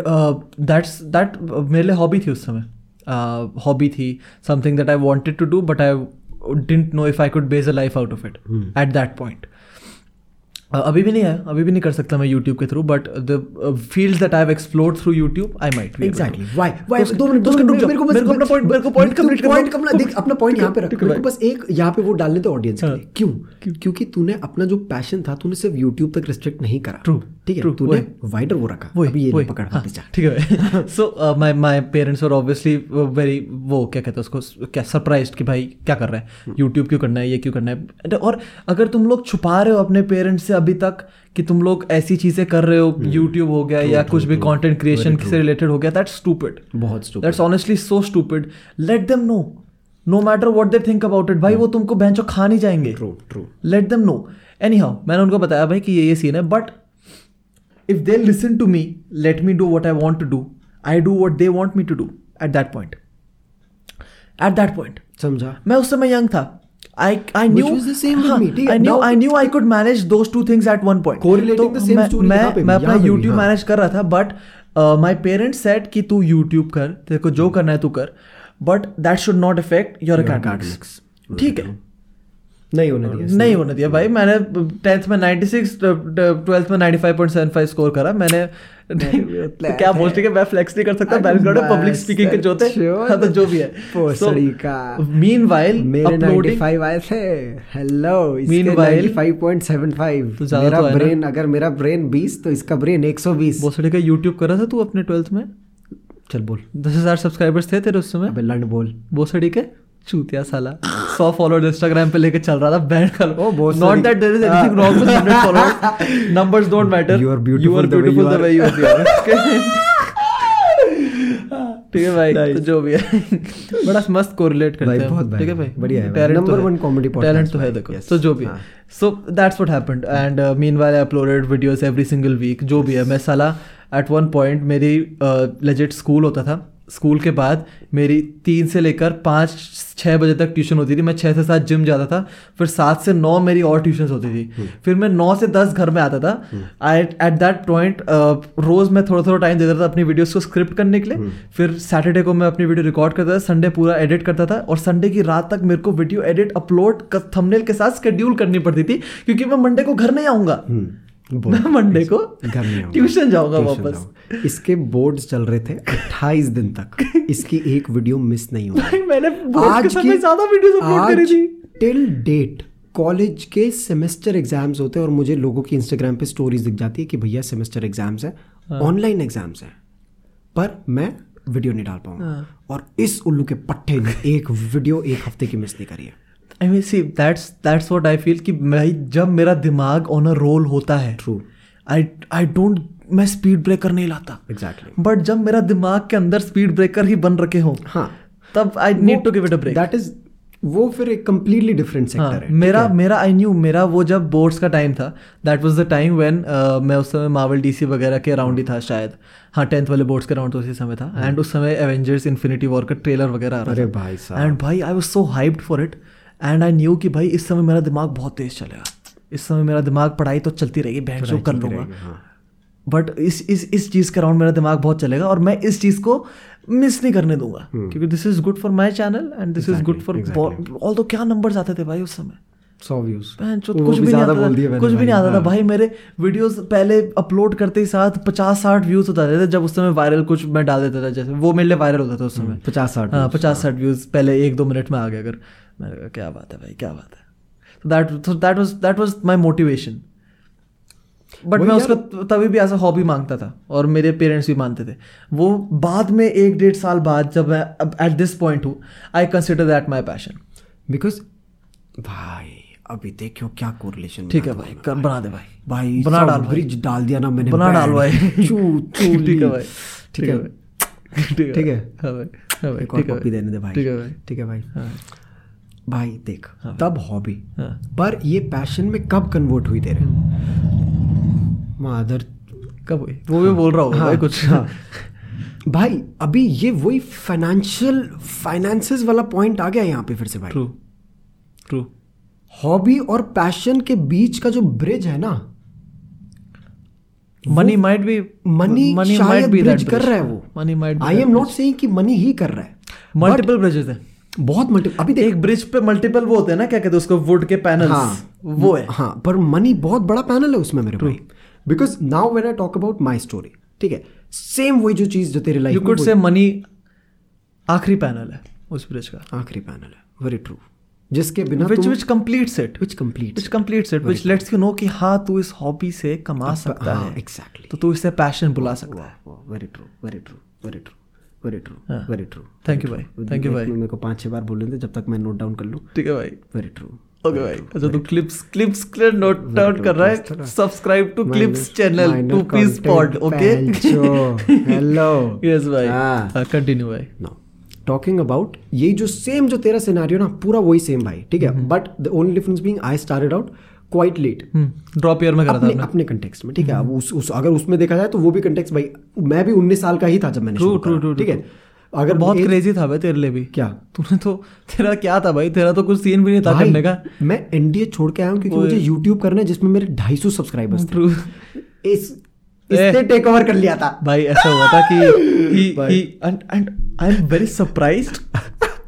दैट्स दैट मेरे लिए हॉबी थी उस समय। हॉबी थी something that I wanted to do but I didn't know if I could base a life out of it at that point. अभी भी नहीं है अभी भी नहीं कर सकता मैं यूट्यूब के through but the fields that I have explored through YouTube I might exactly why why दो मिनट दो मिनट मेरे को बस मेरे को अपना पॉइंट मेरे को पॉइंट कंप्लीट करना- पॉइंट अपना देख अपना पॉइंट यहाँ पे रख मेरे को बस एक यहाँ पे वो डालने दो ऑडियंस के हाँ। लिए। क्यों? क्योंकि तूने अपना जो पैशन था तूने सिर्फ़ यूट्यूब तक रिस्ट्रिक्ट नहीं करा। True, ठीक है तूने वाइडर वो रखा। वही अभी ये वही। पकड़ हाँ, ठीक है so my my parents obviously very वो क्या कहते हैं उसको क्या सरप्राइज्ड कि भाई क्या कर रहा है? यूट्यूब क्यों करना है ये क्यों करना है? और अगर तुम लोग छुपा रहे हो अपने पेरेंट्स से अभी तक कि तुम लोग ऐसी चीज़ें कर रहे हो यूट्यूब हो गया या कुछ भी कंटेंट क्रिएशन से रिलेटेड हो गया दैट्स स्टूपिड बहुत. That's honestly so stupid let them know no matter what they think about it भाई वो तुमको बेंचो खा नहीं जाएँगे। True true let them know anyhow मैंने उनको बताया भाई कि ये ये सीन है but if they listen to me let me do what I want to do I do what they want me to do at that point at that point समझा मैं उस समय यंग था I I knew the same with me, I knew Now- I knew I could manage those two things at one point. Correlating तो the same मैं, story मैं पे मैं अपना YouTube हाँ। मैनेज कर रहा था बट माय पेरेंट्स सेड कि तू YouTube कर तेरे को जो करना है तू कर but that should not affect your Your academics. ठीक है नहीं होने दिया। नहीं होने दिया भाई मैंने टेंथ में 96 ट्वेल्थ में 95.75 स्कोर करा। मैंने तो क्या बोल ठीक है मैं फ्लेक्स नहीं कर सकता बैन कार्ड पब्लिक स्पीकिंग के जो थे हाँ। तो जो भी है। पोसड़ी का। मीनवाइल मेरे अपलोडिंग 95 आए थे। हेलो Meanwhile- 95.75 तो मेरा तो? ब्रेन अगर मेरा ब्रेन 20 तो इसका ब्रेन 120 भोसड़ी का यूट्यूब करा था तू अपने ट्वेल्थ में? चल बोल। दस हज़ार सब्सक्राइबर्स थे तेरे उस समय? लंड बोल। भोसड़ी के? चूतिया साला। सौ फॉलोअर्स इंस्टाग्राम पे लेके चल रहा था बैंड कर ओ, भोसड़ी। Not that there is anything wrong with 100 followers numbers don't matter way beautiful you the way you are. ठीक है भाई Nice. तो जो भी है। बड़ा मस्त कोरिलेट करते भाई, हैं बहुत ठीक है भाई, बढ़िया है तो है। one comedy podcast Talent तो है देखो। Yes. तो जो भी हाँ। So that's what happened and meanwhile I uploaded videos every single week जो भी है मैं साला एट वन पॉइंट मेरी लेजिट स्कूल होता था। स्कूल के बाद मेरी तीन से लेकर पाँच छः बजे तक ट्यूशन होती थी। मैं छः से सात जिम जाता था फिर सात से नौ मेरी और ट्यूशन होती थी। फिर मैं नौ से दस घर में आता था। एट दैट पॉइंट रोज़ मैं थोड़ा थोड़ा टाइम देता था अपनी वीडियोस को स्क्रिप्ट करने के लिए। फिर सैटरडे को मैं अपनी वीडियो रिकॉर्ड करता था संडे पूरा एडिट करता था और संडे की रात तक मेरे को वीडियो एडिट अपलोड थंबनेल के साथ स्केड्यूल करनी पड़ती थी क्योंकि मैं मंडे को घर नहीं आऊँगा। हम्म, मंडे को घर आऊँगा। ट्यूशन जाऊँगा वापस। इसके बोर्ड्स चल रहे थे 28 दिन तक। इसकी एक वीडियो मिस नहीं हुई। भाई मैंने बोर्ड के ज़्यादा वीडियोस अपलोड करी थी। टिल डेट कॉलेज के सेमेस्टर एग्ज़ाम्स होते हैं और मुझे लोगों की इंस्टाग्राम पे स्टोरीज दिख जाती है कि भैया सेमेस्टर एग्ज़ाम्स है हाँ। ऑनलाइन एग्ज़ाम्स है। पर मैं वीडियो नहीं डाल पाऊँगा। हाँ। और इस उल्लू के पट्टे ने एक वीडियो एक हफ़्ते की मिस नहीं करी है। I mean see that's that's what I feel कि भाई जब मेरा दिमाग ऑन अ रोल होता है ट्रू आई आई डोंट मैं स्पीड ब्रेकर नहीं लाता। Exactly exactly. बट जब मेरा दिमाग के अंदर स्पीड ब्रेकर ही बन रखे हों हाँ। तब I need to give it a break that is वो फिर एक कंप्लीटली डिफरेंट हाँ, सेक्टर है मेरा मेरा आई न्यू मेरा वो जब बोर्ड्स का टाइम था that was the time when मैं उस समय मार्वल डीसी वगैरह के अराउंड ही था शायद। हाँ टेंथ वाले बोर्ड्स के अराउंड तो उसी समय था। एंड उस समय एवेंजर्स इन्फिनिटी वॉर का ट्रेलर वगैरह आ रहा था। एंड भाई I was so hyped for it and I knew कि भाई इस समय मेरा दिमाग बहुत तेज चलेगा। इस समय मेरा दिमाग पढ़ाई तो चलती रहेगी बहन जो कर लूँगा। हाँ। बट इस इस इस चीज़ के अराउंड मेरा दिमाग बहुत चलेगा और मैं इस चीज़ को मिस नहीं करने दूँगा। क्योंकि this is good for my channel and this is good for all तो क्या नंबर्स आते थे भाई उस समय? सौ व्यूज़ कुछ भी नहीं आता था कुछ भी नहीं आता था। हाँ। भाई मेरे वीडियोस पहले अपलोड करते ही साथ पचास साठ व्यूज़ होता थे जब उस समय वायरल कुछ मैं डाल देता था जैसे वो मेरे लिए वायरल होता था उस समय। पचास साठ हाँ पचास साठ व्यूज़ पहले एक दो मिनट में आ गए अगर। मैंने कहा क्या बात है भाई क्या बात है? तो that that was that was my motivation but मैं उसका तभी भी ऐसा हॉबी माँगता था और मेरे पेरेंट्स भी मानते थे। वो बाद में एक डेढ़ साल बाद जब मैं अब एट दिस पॉइंट हूँ I consider that my passion because भाई अभी देखो क्या कोरिलेशन ठीक है भाई कर बना दे भाई। भाई बना डाल ब्रिज डाल दिया ना मैंने बना डाल भाई। चू चू ठीक है भाई ठीक है ठीक है ठीक है? हाँ भाई हाँ भाई ठीक है कॉपी भाई। देने दे भाई। ठीक है भाई। ठीक है भाई। हाँ। भाई देख हाँ। तब हॉबी हाँ। पर ये पैशन में कब कन्वर्ट हुई तेरे? मादर कब हुई? वो भी बोल रहा हूँ हाँ, भाई कुछ। हाँ। भाई अभी ये वही फाइनेंशियल फाइनेंसेस वाला पॉइंट आ गया यहाँ पे फिर से भाई। ट्रू ट्रू हॉबी और पैशन के बीच का जो ब्रिज है ना मनी माइट भी मनी शायद ब्रिज कर रहा है वो। Money might I am not saying कि मनी ही कर रहा है। मल्टीपल ब्रिजेस है। बहुत मल्टीपल अभी एक ब्रिज पे मल्टीपल वो होते हैं ना क्या कहते हैं उसको वुड के पैनल्स हाँ। वो है। हाँ पर मनी बहुत बड़ा पैनल है उसमें मेरे भाई because now when I talk about my story ठीक है सेम वही जो चीज़ जो तेरे life you could say money आखिरी पैनल है उस ब्रिज का। आखिरी पैनल है। वेरी ट्रू जिसके बिना which which completes it which complete which completes it which lets you know कि हाँ तू इस हॉबी से कमा सकता हाँ है। एग्जैक्टली तो तू इसे पैशन बुला सकता है। Very true very true very true very true. Very true Thank you भाई, thank you भाई। मेरे को पाँच छह बार बोल रहे थे जब तक मैं नोट डाउन कर लूँ ठीक है भाई वेरी ट्रू ओके भाई अच्छा तू clips clips clear note down कर रहा है. Subscribe to clips channel to peace pod okay hello yes भाई हाँ। कंटिन्यू भाई नो टॉकिंग अबाउट ये जो सेम जो तेरा सिनारियो ना पूरा वही सेम भाई ठीक है। But the only difference being I started out quite late drop year में करा अपने आपने। अपने कंटेक्स्ट में ठीक है? हम्म। अब उस, उस अगर उसमें देखा जाए तो वो भी कंटेक्स्ट भाई मैं भी 19 साल का ही था जब मैंने True, शुरू true, करा, ठीक है? अगर बहुत क्रेजी था भाई तेरे लिए भी। क्या? तूने तो तेरा क्या था भाई? तेरा तो कुछ सीन भी नहीं था करने का। मैं एनडीए छोड़ के आया हूँ क्योंकि मुझे यूट्यूब करना है जिसमें मेरे 250 सब्सक्राइबर्स थे। इस इसने टेक ओवर कर लिया था। भाई ऐसा हुआ था कि and and I am very surprised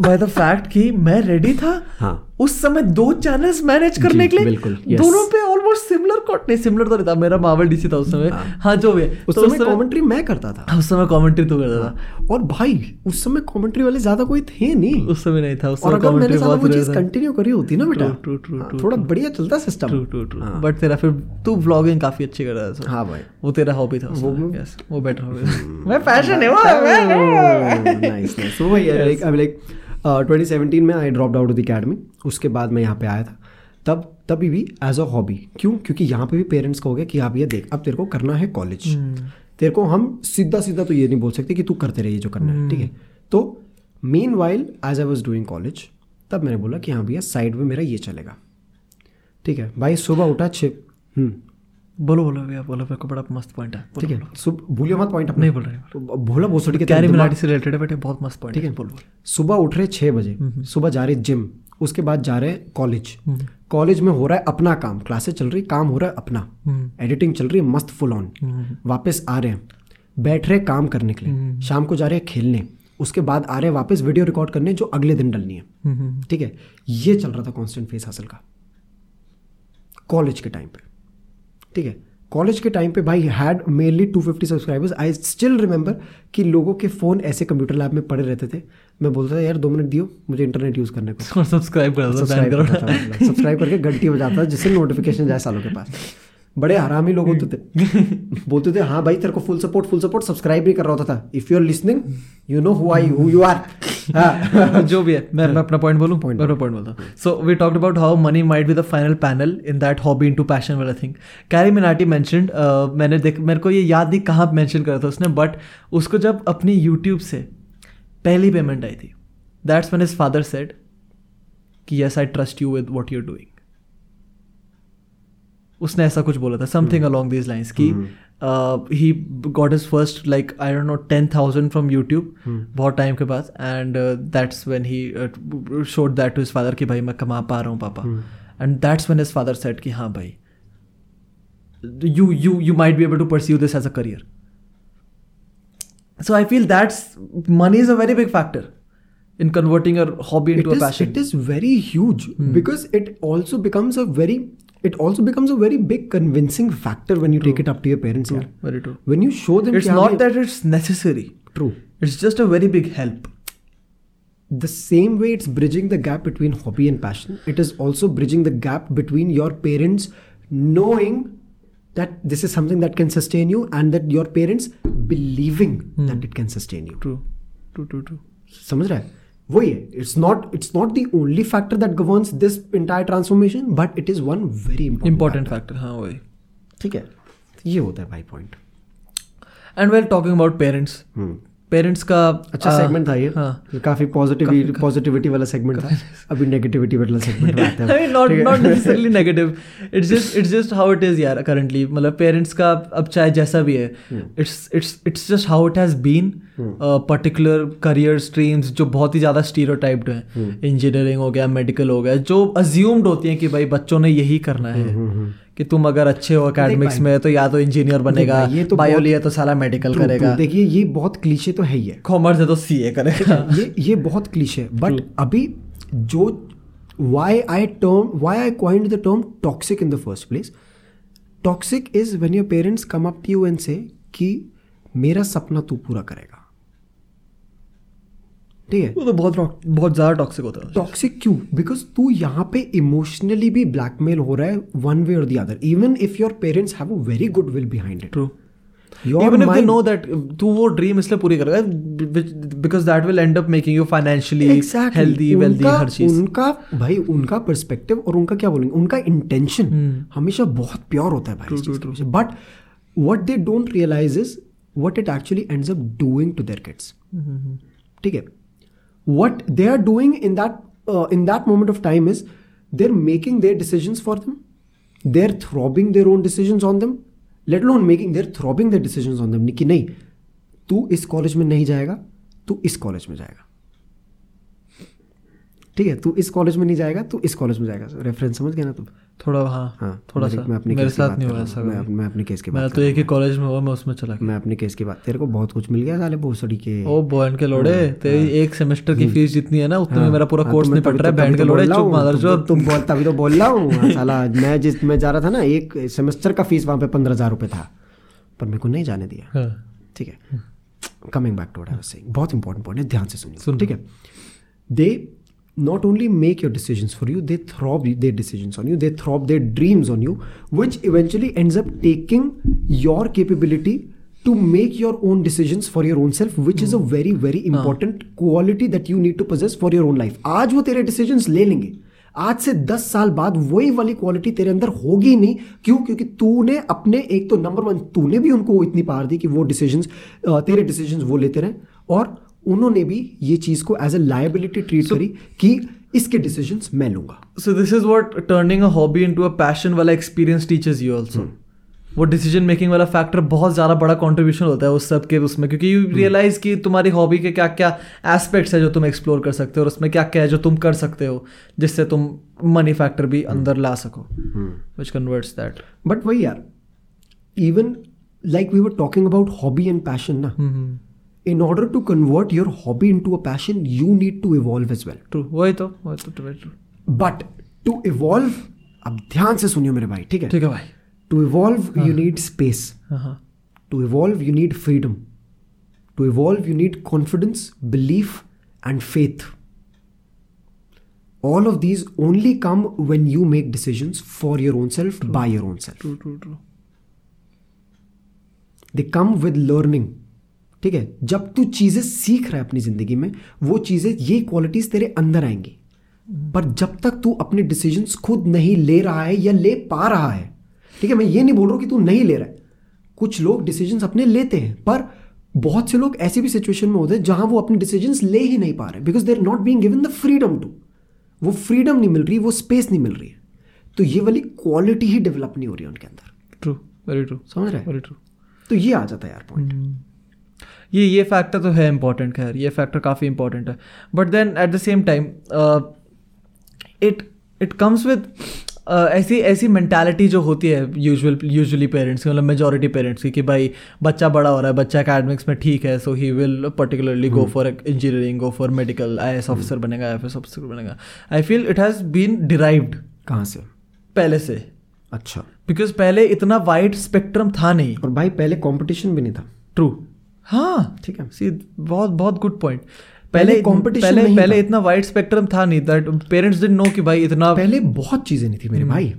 by the कि मैं रेडी था हाँ। उस समय दो चैनल्स मैनेज करने के लिए दोनों पे ऑलमोस्ट सिमिलर कॉट नहीं सिमिलर तो नहीं था मेरा मार्वल डीसी था उस समय। हाँ। हाँ जो भी उस तो समय कमेंट्री मैं करता था। उस समय कमेंट्री तो करता था। और भाई उस समय कमेंट्री वाले ज़्यादा कोई थे नहीं। उस समय नहीं था उस समय कमेंट्री बहुत वो चीज़ कंटिन्यू करी होती ना बेटा। True, true, हाँ, थोड़ा बढ़िया चलता सिस्टम ट्रू ट्रू ट्रू हाँ। बट तेरा फिर तू व्लॉगिंग काफ़ी अच्छी कर रहा था हाँ भाई। वो तेरा हॉबी था वो- वो यस वो बेटर हॉबी मैं पैशन है वो नाइस नाइस वो भाई लाइक आई लाइक 2017 में I drop out of the academy उसके बाद मैं यहाँ पे आया था। तब तभी भी एज अ हॉबी क्यों? क्योंकि यहाँ पे भी पेरेंट्स कहोगे कि आप भैया देख अब तेरे को करना है कॉलेज हम्म। तेरे को हम सीधा सीधा तो ये नहीं बोल सकते कि तू करते रहिए जो करना है ठीक है? तो meanwhile as I was doing college तब मैंने बोला कि हाँ भैया साइड में मेरा ये चलेगा। ठीक है? भाई सुबह उठा छः बोलो बोलो भैया बोलो मेरे को बड़ा मस्त पॉइंट है। ठीक है। सुबह भूलियो मत पॉइंट नहीं बोल रहे हैं। भोला भोसड़ी के कैरी मिलाटी से रिलेटेड है बेटे बहुत मस्त पॉइंट ठीक है। बोल सुबह उठ रहे छः बजे सुबह जा रहे जिम उसके बाद जा रहे कॉलेज कॉलेज में हो रहा है अपना काम। क्लासेस चल रही काम हो रहा है अपना। हम्म, एडिटिंग चल रही है मस्त फुल ऑन वापस आ रहे हैं। बैठ रहे काम करने के लिए। शाम को जा रहे हैं खेलने। उसके बाद आ रहे हैं वापस वीडियो रिकॉर्ड करने जो अगले दिन डलनी है। हम्म, हम्म, ठीक है? ये चल रहा था कॉन्स्टेंट फेस हासिल का। कॉलेज के टाइम पे। ठीक है? कॉलेज के टाइम पे भाई had mainly 250 subscribers I still remember कि लोगों के फ़ोन ऐसे कंप्यूटर लैब में पड़े रहते थे। मैं बोलता था यार दो मिनट दियो मुझे इंटरनेट यूज़ करने को। सब्सक्राइब कर दो बैन करो। सब्सक्राइब करके घंटी बजाता था जिससे नोटिफिकेशन जाए सालों के पास। बड़े हरामी लोग होते थे। बोलते थे हाँ भाई तेरे को full support full support subscribe नहीं कर रहा होता था। If you are listening you know who I who you are जो भी है। मैं मैं अपना पॉइंट बोलूँ? मैं अपना पॉइंट बोलता हूँ। So we talked about how money might be the final panel in that hobby into passion वाला थिंग कैरी मिनाटी मेंशनड मैंने देख मेरे को ये याद नहीं कहाँ मेंशन करा था उसने बट उसको जब अपनी यूट्यूब से पहली पेमेंट आई थी that's when his father said कि yes I trust you with what you are doing उसने ऐसा कुछ बोला था समथिंग अलॉन्ग दीज लाइन्स की he got his first like I dot know ten thousand from YouTube बहुत टाइम के बाद and that's when he showed that to his father कि भाई मैं कमा पा रहा हूँ पापा। And that's when his father said कि हाँ भाई you you you might be able to pursue this as a career so I feel that's money is a very big factor in converting your hobby it is very huge because it also becomes a very it also becomes a very big convincing factor when you take it up to your parents True, yeah. very true when you show them it's कि हाँ not भाई- that it's necessary true it's just a very big help the same way it's bridging the gap between hobby and passion it is also bridging the gap between your parents knowing that this is something that can sustain you and that your parents believing that it can sustain you true true true true समझ रहा है वही है it's not it's not the only factor that governs this entire transformation but it is one very important factor हाँ वही। ठीक है ये होता है भाई point and we're talking about parents. Parents का अच्छा सेगमेंट था ये? हाँ। काफ़ी पॉजिटिव पॉजिटिविटी वाला सेगमेंट था। अभी नेगेटिविटी वाला सेगमेंट आता है mean, not ठीक है? not necessarily negative. It's just it's just how it is यार currently. मतलब पेरेंट्स का अब चाहे जैसा भी है it's it's it's just how it has been. Particular career streams जो बहुत ही ज़्यादा स्टीरियोटाइप्ड हैं। इंजीनियरिंग हो गया मेडिकल हो गया जो अज्यूम्ड होती हैं कि भाई बच्चों ने यही करना है। कि तुम अगर अच्छे हो अकेडमिक्स में तो या तो इंजीनियर बनेगा ये तो बायो लिया तो साला मेडिकल True, करेगा. देखिए ये बहुत क्लीशे तो है ही है। कॉमर्स है तो सीए करेगा। ये ये बहुत क्लीशे है। बट अभी जो why I term why I coined the term toxic in the first place toxic is when your parents come up to you and say कि मेरा सपना तू पूरा करेगा। ठीक है? वो तो बहुत बहुत ज़्यादा टॉक्सिक होता है। टॉक्सिक क्यों? बिकॉज़ तू यहाँ पे इमोशनली भी ब्लैकमेल हो रहा है वन वे और the other even if your parents have a very good will behind it true Your even if they mind- know that तू वो ड्रीम इसलिए पूरी करेगा because that will end up making you financially Exactly. Healthy wealthy उनका- हर चीज़। उनका भाई उनका पर्सपेक्टिव और उनका क्या बोलेंगे? उनका इंटेंशन हमेशा बहुत प्योर होता है भाई but what they don't realize is what it actually ends up doing to their kids ठीक है? What they are doing in that uh, in that moment of time is they're making their decisions for them they're throbbing their own decisions on them let alone making they're throbbing their decisions on them कि नहीं तू इस college में नहीं जाएगा तू इस college में जाएगा ठीक है तू इस कॉलेज में नहीं जाएगा तू इस कॉलेज में जाएगा। रेफरेंस समझ गया ना तुम थोड़ा हाँ हाँ थोड़ा सा। मैं अपने मेरे साथ नहीं हुआ ऐसा मैं मैं अपने केस की मैं बात तो एक ही कॉलेज में हुआ मैं उसमें चला हूँ। मैं अपने केस की बात तेरे को बहुत कुछ मिल गया साले भोसड़ी के। ओ बॉयन के लोड़े तेरी एक सेमेस्टर की फ़ीस जितनी है ना उतने में हाँ, मेरा पूरा हाँ, कोर्स तो नहीं पड़ रहा है तो- बैंड के तो लोड़े चुप मादर जो तुम बोल तभी तो बोल रहा हूँ। हाँ, साला मैं जिस मैं जा रहा था ना एक सेमेस्टर का फ़ीस वहाँ पे पंद्रह हज़ार रुपये था पर मेरे को नहीं जाने दिया। हाँ, ठीक है। Coming back to what I was saying बहुत इंपॉर्टेंट पॉइंट है ध्यान से सुनिए ठीक है। They not only make your decisions for you they throb their decisions on you they throb their dreams on you which eventually ends up taking your capability to make your own decisions for your own self which is a very very important quality that you need to possess for your own life आज वो तेरे decisions ले लेंगे आज से दस साल बाद वही वाली क्वालिटी तेरे अंदर होगी नहीं क्यों क्योंकि तूने अपने एक तो नंबर वन तूने भी उनको इतनी पार दी कि वो डिसीजंस तेरे डिसीजंस वो लेते रहे और उन्होंने भी ये चीज़ को एज अ लाइबिलिटी ट्रीट करी कि इसके डिसीज़न मैं लूँगा। So this is what turning a hobby into a passion वाला एक्सपीरियंस टीचर्स यू ऑल्सो वो डिसीज़न मेकिंग वाला फैक्टर बहुत ज़्यादा बड़ा कॉन्ट्रीब्यूशन होता है उस सब के उसमें क्योंकि यू रियलाइज़ कि तुम्हारी हॉबी के क्या क्या एस्पेक्ट्स है जो तुम एक्सप्लोर कर सकते हो और उसमें क्या क्या है जो तुम कर सकते हो जिससे तुम मनी फैक्टर भी अंदर ला सको। विच कन्वर्ट्स दैट बट वही यार even like we were talking about hobby and passion ना। in order to convert your hobby into a passion you need to evolve as well true वही तो वही तो very true. but to evolve अब ध्यान से सुनियो मेरे भाई ठीक है ठीक है भाई to evolve you need space हाँ हाँ to evolve you need freedom to evolve you need confidence belief and faith all of these only come when you make decisions for your own self by your own self true true true they come with learning ठीक है? जब तू चीज़ें सीख रहा है अपनी ज़िंदगी में वो चीज़ें ये क्वालिटीज तेरे अंदर आएँगी। पर जब तक तू अपने डिसीजंस खुद नहीं ले रहा है या ले पा रहा है ठीक है? मैं ये नहीं बोल रहा हूँ कि तू नहीं ले रहा है। कुछ लोग डिसीजंस अपने लेते हैं पर बहुत से लोग ऐसी भी सिचुएशन में होते हैं जहाँ वो अपने डिसीजंस ले ही नहीं पा रहे because they are not being given the freedom to वो फ्रीडम नहीं मिल रही वो स्पेस नहीं मिल रही है। तो ये वाली क्वालिटी ही डेवलप नहीं हो रही है उनके अंदर। ट्रू वेरी ट्रू समझ रहे हैं? वेरी ट्रू तो ये आ जाता है यार पॉइंट ये ये फैक्टर तो है इंपॉर्टेंट खैर ये फैक्टर काफ़ी इंपॉर्टेंट है। But then at the same time it it comes with ऐसी ऐसी मैंटालिटी जो होती है यूजुअल यूजुअली पेरेंट्स की मतलब मेजोरिटी पेरेंट्स की कि भाई बच्चा बड़ा हो रहा है बच्चा एकेडमिक्स में ठीक है so he will particularly go for engineering go for medical I S officer बनेगा आई एफ़ एस ऑफिसर बनेगा। I feel it has been derived कहाँ से? पहले से। अच्छा। बिकॉज़ पहले इतना वाइड स्पेक्ट्रम था नहीं। और भाई पहले कॉम्पिटिशन भी नहीं था। ट्रू हाँ। ठीक है। सी बहुत बहुत गुड पॉइंट पहले पहले पहले पहले इतना वाइड स्पेक्ट्रम था नहीं दैट पेरेंट्स डिडंट नो कि भाई इतना पहले बहुत चीज़ें नहीं थी मेरे भाई।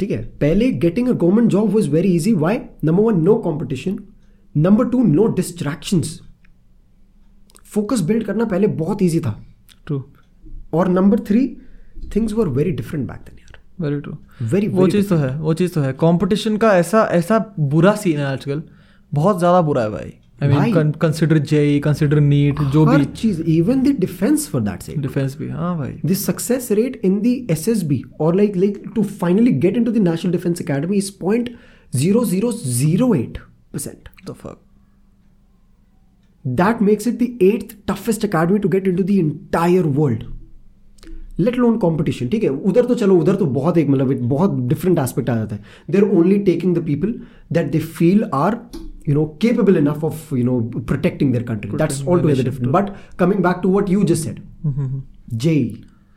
ठीक है। पहले getting a government job was very easy why number one no competition number two no distractions focus build करना पहले बहुत ईजी था। ट्रू और number three things were very different back then यार। वेरी ट्रू वेरी वो चीज़ तो है वो चीज़ तो है। कॉम्पिटिशन का ऐसा ऐसा बुरा सीन है आजकल। बहुत ज़्यादा बुरा है भाई। I. Mean consider JEE consider NEET जो हर भी चीज़ even the defence for that sake defence भी हाँ भाई the success rate in the SSB or like like to finally get into the National Defense Academy is point zero zero zero eight percent. The fuck That makes it the eighth toughest academy to get into the entire world. Let alone competition. ठीक है उधर तो चलो उधर तो बहुत एक मतलब बहुत डिफरेंट एस्पेक्ट आ जाता है they are only taking the people that they feel are you know capable enough of you know protecting their country protecting that's altogether the different but coming back to what you just said JEE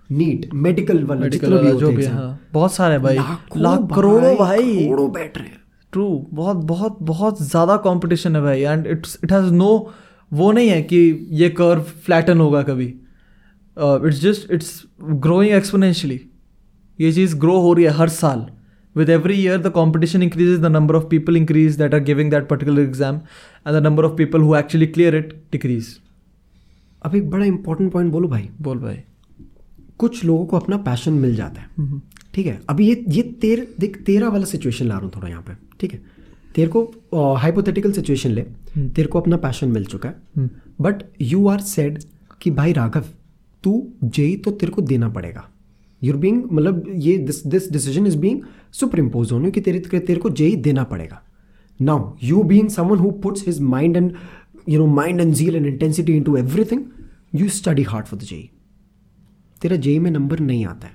NEET medical वाले medical जितने भी जो भी हाँ बहुत सारे भाई लाख करोड़ों भाई करोड़ों बैठ रहे हैं ट्रू बहुत बहुत बहुत ज़्यादा कंपटीशन है भाई and it's it has no वो नहीं है कि ये कर्व फ्लैटन होगा कभी it's just it's growing exponentially ये चीज़ ग्रो हो रही है हर साल with every year the competition increases the number of people increase that are giving that particular exam and the number of people who actually clear it decrease अब एक बड़ा important point बोलो भाई बोल भाई कुछ लोगों को अपना पैशन मिल जाता है ठीक है अभी ये ये तेर देख तेरा वाला सिचुएशन ला रहा हूँ थोड़ा यहाँ पे ठीक है तेरे को हाइपोथेटिकल सिचुएशन ले तेरे को अपना पैशन मिल चुका है बट यू आर सेड कि भाई राघव तू जेई तो तेरे को देना पड़ेगा यूर बींग मतलब ये this this decision is being super impose on you कि तेरे तेरे को जेई देना पड़ेगा। Now you being someone who puts his mind and you know mind and zeal and intensity into everything you study hard for the JEE. तेरा JEE में number नहीं आता है।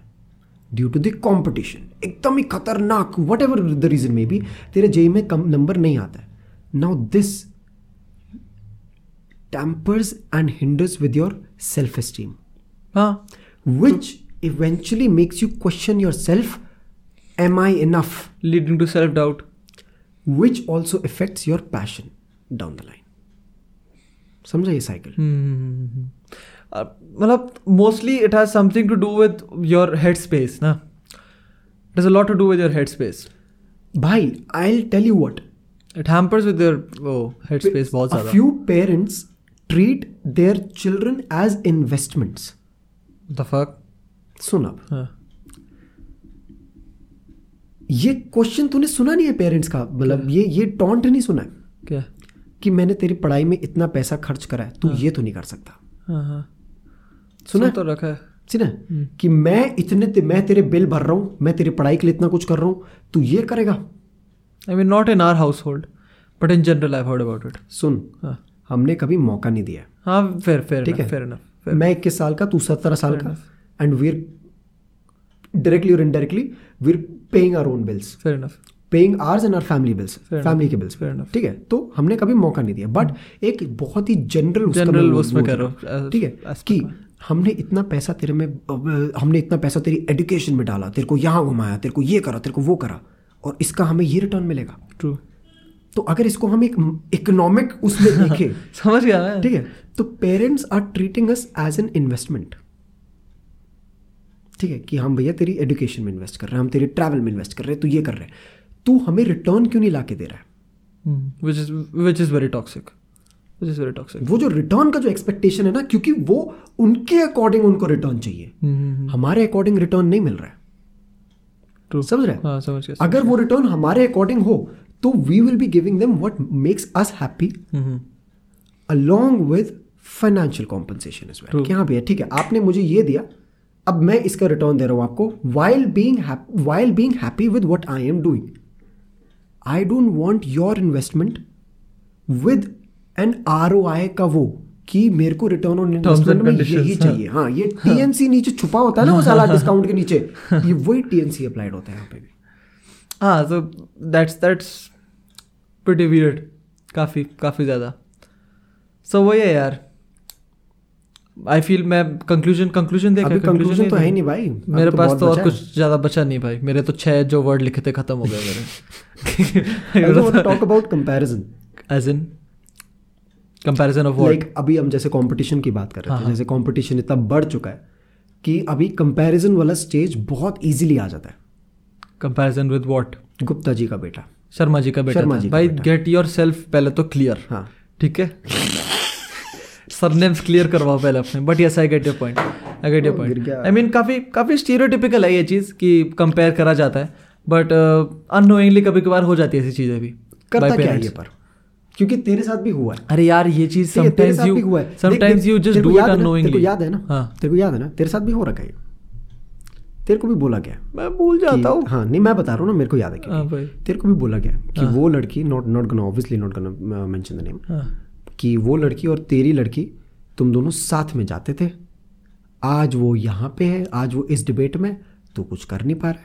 ड्यू टू द कॉम्पिटिशन एकदम ही खतरनाक वट एवर द रीजन में भी तेरे जेई में कम नंबर नहीं आता है। Now this tampers and hinders with your self esteem, हाँ। Which eventually makes you question yourself Am I enough? leading to self doubt Which also affects your passion down the line. समझा ये cycle Hmm. Uh, मतलब mostly it has something to do with your head space ना it has a lot to do with your head space भाई I tell you what it hampers with your वो head space बहुत a ज्यादा few parents treat their children as investments the fuck सुन अब। हाँ। ये question तूने सुना नहीं है पेरेंट्स का? मतलब ये ये टॉन्ट नहीं सुना है? क्या? कि मैंने तेरी पढ़ाई में इतना पैसा खर्च करा है तू हाँ. ये तो नहीं कर सकता। हाँ हाँ। सुना? तो रखा है। सुना कि मैं इतने ते, मैं तेरे बिल भर रहा हूँ मैं तेरी पढ़ाई के लिए इतना कुछ कर रहा हूँ तू ये करेगा? I mean not in our household but in general I heard about it सुन। हाँ। हमने कभी मौका नहीं दिया। हाँ फेयर फेयर ठीक है? फेयर इनफ मैं इक्कीस साल का तू सत्रह साल का। एंड वीर डायरेक्टली और indirectly we're paying our own bills fair enough paying ours and our family bills family के बिल्स ठीक है? तो हमने कभी मौका नहीं दिया। बट एक बहुत ही जनरल जनरल उसमें हूँ, ठीक है? कि हमने इतना पैसा तेरे में हमने इतना पैसा तेरी एजुकेशन में डाला तेरे को यहाँ घुमाया तेरे को ये करा तेरे को वो करा और इसका हमें ये रिटर्न मिलेगा। ट्रू तो अगर इसको हम एक इकोनॉमिक उसमें देखें समझ गया ठीक है? तो parents are treating us as an investment ठीक है कि हम भैया तेरी एजुकेशन में इन्वेस्ट कर रहे हैं हम तेरी ट्रैवल में इन्वेस्ट कर रहे हैं तू ये कर रहे हैं। तू हमें रिटर्न क्यों नहीं ला के दे रहा है? Which is which is very toxic which is very toxic वो जो रिटर्न का जो एक्सपेक्टेशन है ना क्योंकि वो उनके अकॉर्डिंग उनको रिटर्न चाहिए। हमारे अकॉर्डिंग रिटर्न नहीं मिल रहा है। समझ रहे हैं? हाँ समझ गया अगर वो रिटर्न हमारे अकॉर्डिंग हो तो we will be giving them what makes us happy hmm, along with financial compensation as well. True. कि हाँ भैया ठीक है आपने मुझे ये दिया अब मैं इसका रिटर्न दे रहा हूँ आपको while being while being happy with what I am doing I don't want your investment with an R O I का वो कि मेरे को रिटर्न ऑन इन्वेस्टमेंट में यही हाँ। चाहिए। हाँ ये टीएनसी नीचे छुपा होता है ना वो साला डिस्काउंट के नीचे। ये वही टीएनसी अप्लाइड होता है यहाँ पे भी। हाँ so that's that's pretty weird काफ़ी काफ़ी ज़्यादा। सो वही है यार। आई फील मैं कंक्लूजन कंक्लूजन देखा कंक्लूजन तो है नहीं भाई। मेरे तो पास तो और कुछ ज़्यादा बचा नहीं भाई। मेरे तो छः जो वर्ड लिखे थे खत्म हो गए I मेरे want to talk about comparison. As in comparison of like अभी हम जैसे कंपटीशन की बात कर रहे हाँ, थे हाँ। जैसे कंपटीशन इतना बढ़ चुका है कि अभी कंपैरिजन वाला स्टेज बहुत इजीली आ जाता है। Comparison with what Gupta ji का बेटा। शर्मा जी का बेटा शर्मा जी भाई गेट योर सेल्फ पहले तो क्लियर हाँ। ठीक है? सरनेम्स क्लियर करवाओ पहले अपने। But yes I get your point I get your point I mean काफ़ी काफ़ी स्टीरियोटिपिकल है ये चीज़ कि कंपेयर करा जाता है। बट अनोइंगली कभी कभार हो जाती है ऐसी चीज़ें भी। करता क्या है ये पर? क्योंकि तेरे साथ भी हुआ है। अरे यार ये चीज़ है, समटाइम्स यू हुआ है। Sometimes you just do it है तेरे को याद है ना? हाँ। तेरे को याद है ना? तेरे साथ भी हो रखा है तेरे को भी बोला गया मैं भूल जाता हूँ। हाँ नहीं मैं बता रहा हूँ ना मेरे को याद है हाँ क्योंकि भाई। तेरे को भी बोला गया कि हाँ। वो लड़की not not gonna obviously not gonna mention the name हाँ। कि वो लड़की और तेरी लड़की तुम दोनों साथ में जाते थे। आज वो यहाँ पे है आज वो इस डिबेट में तो कुछ कर नहीं पा रहा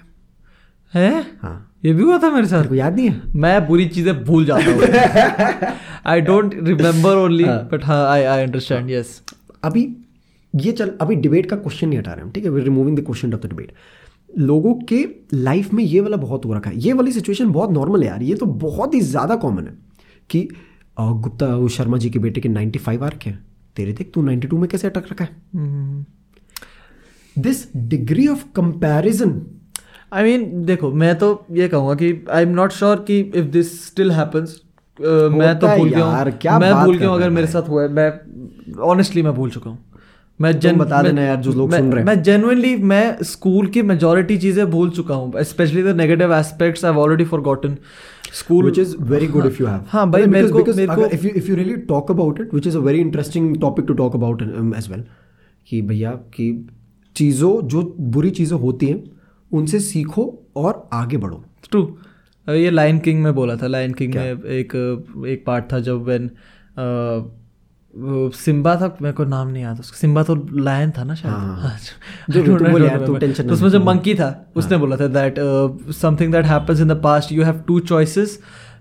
है। है? हाँ। ये भी हुआ था मेरे साथ? याद नहीं है? मैं बुरी चीज़ें भूल जाता हूँ। I don't remember only. But हाँ आई आई अंडरस्टैंड यस अभी ये चल अभी डिबेट का क्वेश्चन नहीं हटा रहे हम ठीक है? Removing the question of the debate लोगों के लाइफ में ये वाला बहुत हो रखा है। ये वाली सिचुएशन बहुत नॉर्मल है यार ये तो बहुत ही ज़्यादा कॉमन है कि गुप्ता वो शर्मा जी के बेटे के 95 फाइव आ रखे हैं। तेरे देख तू 92 में कैसे अटक रखा है? This degree of comparison I mean देखो मैं तो ये कहूँगा कि आई एम नॉट श्योर कि इफ़ दिस स्टिल हैपेंस मैं तो भूल गया यार, हूँ क्या मैं भूल गया हूँ अगर मेरे साथ हुआ है मैं ऑनेस्टली मैं भूल चुका हूँ। मैं तुम बता देना यार जो लोग सुन रहे हैं। मैं जेनुअनली मैं स्कूल की मेजोरिटी चीज़ें भूल चुका हूँ specially the negative aspects I already forgotten school which is very good if you have हाँ भाई Because- मेरे को because मेरे को if you if you really talk about it which is a very interesting topic to talk about um, as well कि भैया कि चीज़ों जो बुरी चीज़ें होती हैं उनसे सीखो और आगे बढ़ो ट्रू ये लाइन किंग में बोला था लाइन किंग में एक एक पार्ट था जब व्हेन सिम्बा था मेरे को नाम नहीं याद उसका सिम्बा तो लायन था ना शायद। हाँ, हाँ। तू तू उसमें जो मंकी था। उसने बोला था that something that happens in the past you have two choices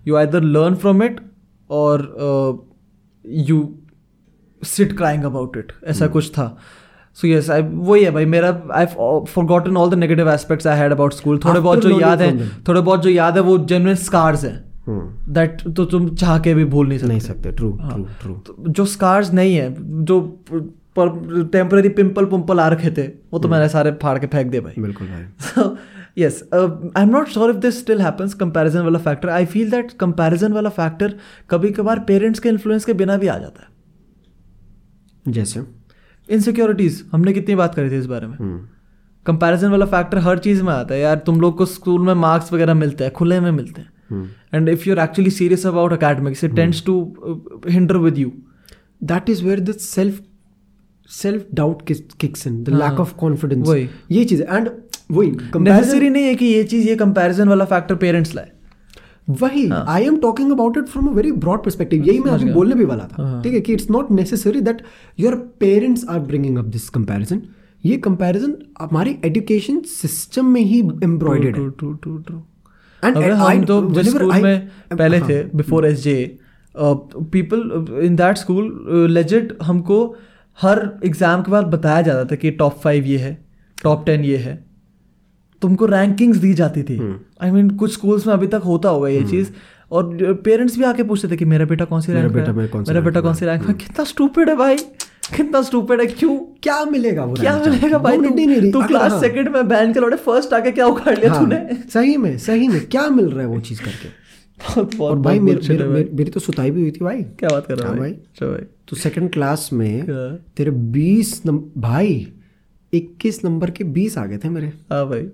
you either learn from it और you sit crying about it ऐसा हम्म। कुछ था। सो यस आई वही है भाई मेरा I forgotten all the negative aspects I had about school थोड़े बहुत जो याद है थोड़े बहुत जो याद है वो जेन्युइन स्कार्स हैं। दैट तो तुम चाह के भी भूल नहीं सकते। नहीं सकते ट्रू। ट्रू ट्रू जो स्कार्स नहीं है जो पर टेम्पररी पिंपल पुम्पल आ रखे थे वो तो मैंने सारे फाड़ के फेंक दिए भाई। बिल्कुल भाई। So yes uh, i'm not sure if this still happens comparison वाला factor i feel that comparison वाला factor कभी कभार पेरेंट्स के इन्फ्लुएंस के बिना भी आ जाता है। जैसे? इनसिक्योरिटीज हमने कितनी बात करी थी इस बारे में। हम्म, कंपैरिजन वाला फैक्टर हर चीज़ में आता है। यार तुम लोग को स्कूल में मार्क्स वगैरह मिलते हैं खुले में मिलते हैं। हम्म। And if you are actually serious about academics it tends to hinder with you that is where the self self doubt kicks in the lack of confidence. ये चीज़ एंड वही comparison- नेसेसरी नहीं है कि ये चीज़ ये कंपैरिजन वाला factor parents लाए। वही। I am talking about it from a very broad perspective यही मैं अभी बोलने भी वाला था। हाँ। ठीक है कि it's not necessary that your parents are bringing up this comparison ये कंपैरिजन हमारे एजुकेशन सिस्टम में ही एम्ब्रॉयडेड है। अगर हम तो जिस स्कूल में पहले हाँ। थे before S J people in that school legit हमको हर एग्ज़ाम के बाद बताया जाता था कि टॉप फाइव ये है टॉप टेन ये है। तुमको रैंकिंग्स दी जाती थी। हम्म। आई मीन कुछ स्कूल्स में अभी तक होता होगा ये चीज़। और पेरेंट्स भी आके पूछते थे कि मेरा बेटा कौन सी रैंक मेरा बेटा कौन सी रैंक में कितना स्टूपिड है भाई। कितना स्टूपिड है क्यों? क्या मिलेगा वो क्या मिलेगा भाई तू? नहीं तू क्लास हाँ। सेकंड में बैन के लौटे फ़र्स्ट आके क्या उखाड़ लिया हाँ, तूने? सही में सही में। क्या मिल रहा है वो चीज़ करके? बहुत बहुत और भाई मेरे मेरे- मेरे- मेरी तो सुताई भी हुई थी भाई। क्या बात कर रहा हाँ है भाई। भाई। चलो भाई। तो सेकंड क्लास में। तेरे बीस भाई इक्कीस नंबर के बीस आ गए थे मेरे। हाँ भाई।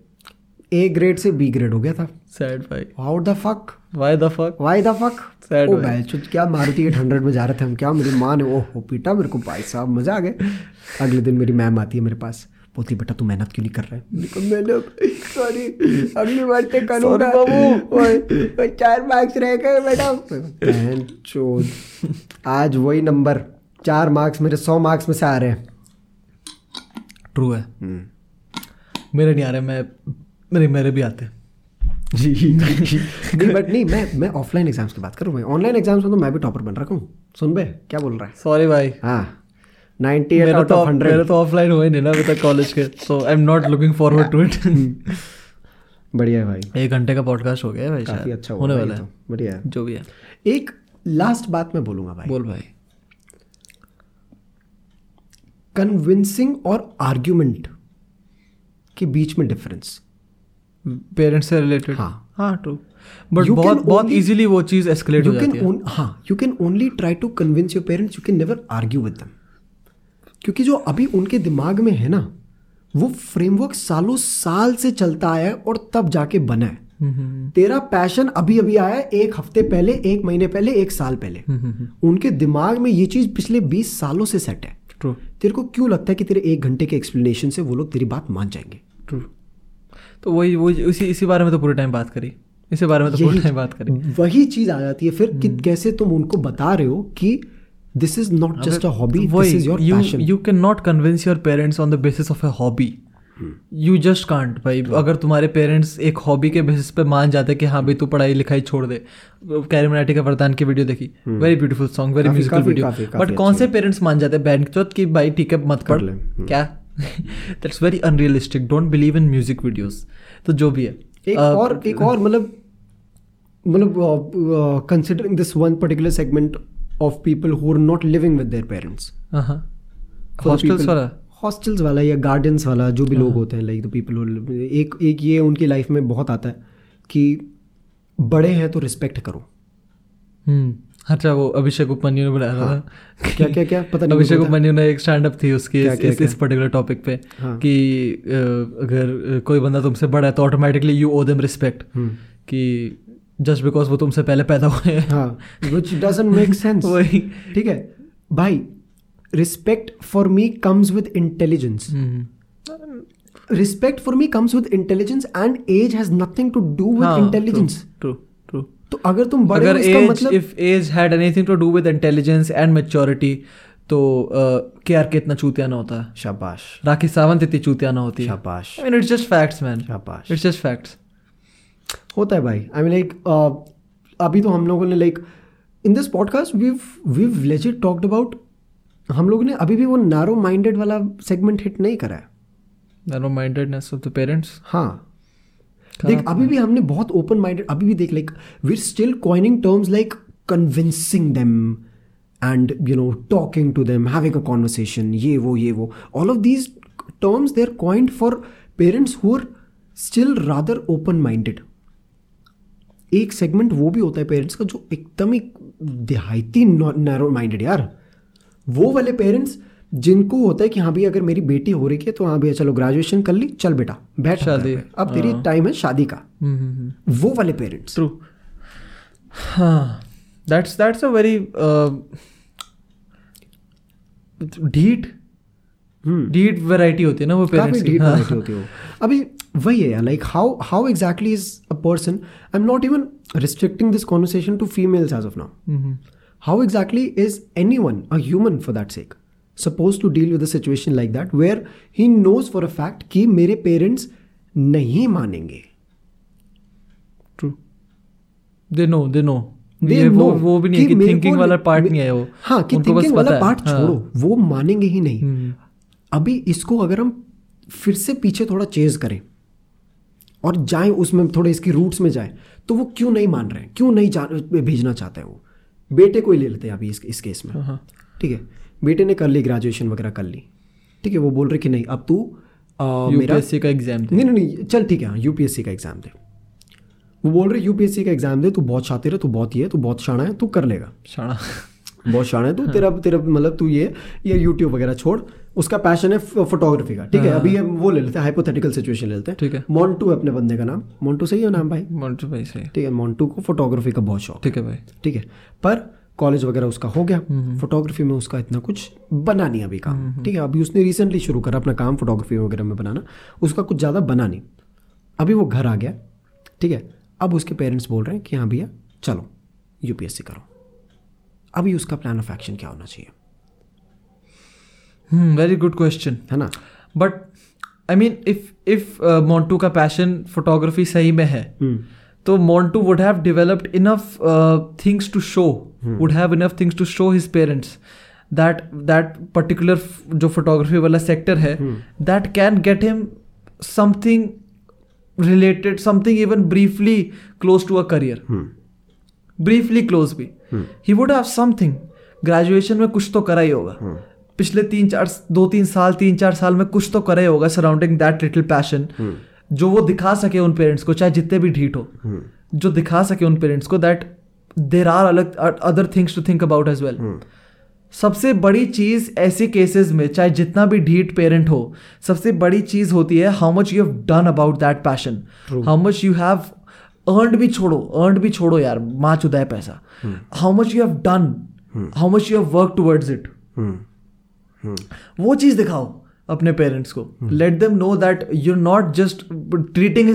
ए ग्रेड से बी ग्रेड हो गया था। सैड भाई। How the fuck why the fuck why the fuck oh भाई। भाई क्या मारुति 800 में जा रहे थे हम? क्या मेरी माँ ने ओह पीटा मेरे को भाई साहब मज़ा आ गया। अगले दिन मेरी मैम आती है मेरे पास। बोलती बेटा तू मेहनत क्यों नहीं कर रहा है? मैंने सॉरी अगली बार से करूँगा बाबू। चार मार्क्स रह गए बेटा बहन चोद आज वही नंबर चार मार्क्स मेरे सौ मार्क्स में से आ रहे हैं। ट्रू है। मेरे नहीं आ रहे मैं मेरे मेरे भी आते हैं। जी नहीं बट नहीं मैं मैं ऑफलाइन एग्ज़ाम्स की बात करूँ भाई। ऑनलाइन एग्ज़ाम्स में तो मैं भी टॉपर बन रखा हूँ। सुन बे क्या बोल रहा है? सॉरी भाई। हाँ। नाइन्टी एट मेरा आउट तो ऑफ़ मेरे हंड्रेड तो ऑफलाइन हुए नहीं ना अभी तक कॉलेज के so I am not looking forward to it बढ़िया है भाई। एक घंटे का पॉडकास्ट हो गया भाई काफ़ी अच्छा होने वाला है। तो, बढ़िया है। जो भी है। एक लास्ट बात मैं बोलूँगा भाई। बोल भाई। कन्विंसिंग और आर्ग्यूमेंट के बीच में डिफरेंस पेरेंट्स से रिलेटेड हाँ। हाँ ट्रू बट बहुत बहुत इजीली वो चीज़ एस्केलेट हो जाती है. कैन हाँ you can only try to convince your parents you can never argue with them क्योंकि जो अभी उनके दिमाग में है ना वो फ्रेमवर्क सालों साल से चलता आया है और तब जाके बना है। हम्म, हम्म, तेरा पैशन अभी अभी आया है एक हफ़्ते पहले एक महीने पहले एक साल पहले। हम्म, हम्म, हम्म, उनके दिमाग में ये चीज़ पिछले बीस सालों से सेट है। ट्रू तेरे को क्यों लगता है कि तेरे एक घंटे के एक्सप्लेनेशन से वो लोग तेरी बात मान जाएँगे? ट्रू तो वही वो इसी इसी बारे में तो पूरे टाइम बात करी। इसी बारे में तो पूरे टाइम बात करी। वही चीज़ आ जाती है। फिर हम्म। कि कैसे तुम उनको बता रहे हो कि this is not just a hobby this is your passion you cannot convince your parents on the basis of a hobby. Hmm. You just can't भाई। अगर तुम्हारे पेरेंट्स एक हॉबी के बेसिस पे मान जाते कि हाँ भाई तू पढ़ाई लिखाई छोड़ दे। कैरी मराठी का वरदान की वीडियो देखी। Very beautiful song very musical video but कौन से पेरेंट्स मान जाते हैं? बैंड चौथ कि भाई ठीक है मत पढ़। हम्म। क्या? That's very unrealistic don't believe in music videos तो जो भी है एक Uh, और एक और मतलब मतलब considering this one particular segment of people who are not living with their parents hostels वाला हॉस्टल्स वाला या गार्डन्स वाला जो भी लोग हाँ। होते हैं लाइक द पीपल एक एक ये उनकी लाइफ में बहुत आता है कि बड़े हैं तो रिस्पेक्ट करो। हम्म अच्छा वो अभिषेक उपमन्यु ने बुलाया था। हाँ। क्या क्या क्या? पता नहीं अभिषेक उपमन्यु ने एक स्टैंड अप थी उसकी क्या- इस, क्या- इस, क्या? इस पर्टिकुलर टॉपिक पे हाँ। कि अगर कोई बंदा तुमसे बड़ा है तो automatically you owe them respect. कि जस्ट बिकॉज़ वो तुमसे पहले पैदा हुए हैं। हाँ विच डजंट मेक सेंस वही। ठीक है? भाई respect for me comes with intelligence respect for me comes with intelligence and age has nothing to do with हाँ, intelligence true true true तो अगर तुम बड़े अगर एज मतलब if age had anything to do with intelligence and maturity तो के are के इतना चूतिया ना होता। है शाबाश। राखी सावंत इतनी चूतिया ना होती। है शाबाश। I mean it's just facts man शाबाश। इट्स जस्ट फैक्ट्स होता है भाई। आई मीन लाइक अभी तो हम लोगों ने like in this podcast we we legit talked about हम लोगों ने अभी भी वो नैरो माइंडेड वाला सेगमेंट हिट नहीं करा है। Narrow mindedness of the parents हाँ। देख, अभी भी हमने बहुत ओपन माइंडेड अभी भी देख like we're still coining terms like convincing them and you know talking to them having a conversation ये, वो ये, वो। All of these terms they are coined for parents who are still rather open minded एक segment वो भी होता है parents का जो एकदम ही देहाती नैरो माइंडेड यार। वो वाले पेरेंट्स जिनको होता है कि हाँ भैया अगर मेरी बेटी हो रही है तो हाँ भैया चलो ग्रेजुएशन कर ली चल बेटा बैठ शादी, अब तेरी टाइम है शादी का। हम्म वो वाले पेरेंट्स ट्रू हाँ दैट्स दैट्स अ वेरी ढीठ ढीठ वैरायटी होती है ना वो पेरेंट्स की। हाँ। होती हो अभी वही है like how how exactly is a person I am not even restricting this conversation to females as of now how how is is anyone a human for that sake? Supposed to deal with a situation like that where he knows for a fact कि मेरे parents नहीं मानेंगे। True they know they know They ये वो वो भी नहीं कि थिंकिंग वाला पार्ट नहीं है वो। हाँ कि थिंकिंग वाला पार्ट हाँ। छोड़ो वो मानेंगे ही नहीं। हम्म, अभी इसको अगर हम फिर से पीछे थोड़ा चेज करें और जाएँ उसमें थोड़े इसकी रूट्स में जाएँ तो वो क्यों नहीं मान रहे हैं? क्यों नहीं जा भेजना चाहते हैं वो? बेटे को ही ले लेते हैं अभी इस, इस केस में। हाँ, ठीक है? बेटे ने कर ली ग्रेजुएशन वगैरह कर ली। ठीक है वो बोल रहे कि नहीं अब तू मेरा यूपीएससी का एग्ज़ाम नहीं नहीं नहीं चल ठीक है हाँ यूपीएससी का एग्ज़ाम दे। वो बोल रहे यूपीएससी का एग्ज़ाम दे तू बहुत शातिर है तू बहुत ये है तू बहुत शाना है तू कर लेगा। शाना बहुत शान है तू तेरा तेरा मतलब तू ये ये यूट्यूब वगैरह छोड़ उसका पैशन है फोटोग्राफी का। ठीक है अभी हम वो ले लेते हैं हाइपोथेटिकल सिचुएशन ले लेते हैं। ठीक है। मोन्टू अपने बंदे का नाम। मोन्टू सही है नाम भाई? मोन्टू भाई सही ठीक है मोन्टू को फोटोग्राफी का बहुत शौक ठीक है। भाई। ठीक है पर कॉलेज वगैरह उसका हो गया। फोटोग्राफी में उसका इतना कुछ बना नहीं अभी काम। ठीक है अभी उसने रिसेंटली शुरू करा अपना काम फोटोग्राफी वगैरह में बनाना। उसका कुछ ज़्यादा बना नहीं। अभी वो घर आ गया। ठीक है अब उसके पेरेंट्स बोल रहे हैं कि हाँ भैया चलो यूपीएससी करो। अभी उसका प्लान ऑफ़ एक्शन क्या होना चाहिए? वेरी गुड क्वेश्चन है ना? But I mean if if Montu का पैशन फोटोग्राफी सही में है तो Montu would have developed enough things to show would have enough things to show his parents that that particular जो फोटोग्राफी वाला sector है that can get him something related something even briefly close to a career briefly close भी. He would have something graduation में कुछ तो करा ही होगा. पिछले तीन चार दो तीन साल तीन चार साल में कुछ तो करा ही होगा सराउंडिंग दैट लिटिल पैशन जो वो दिखा सके उन पेरेंट्स को चाहे जितने भी ढीठ हो. Hmm. जो दिखा सके उन पेरेंट्स को दैट देर आर अलग other things to think about as well सबसे बड़ी चीज़ ऐसे केसेस में चाहे जितना भी ढीट पेरेंट हो सबसे बड़ी चीज़ होती है how much you have done about that passion how much you have earned भी छोड़ो अर्नड भी छोड़ो यार माँ चुदा है पैसा how much you have done how much you have work towards it वो चीज़ दिखाओ अपने पेरेंट्स को. Let them know that you not just treating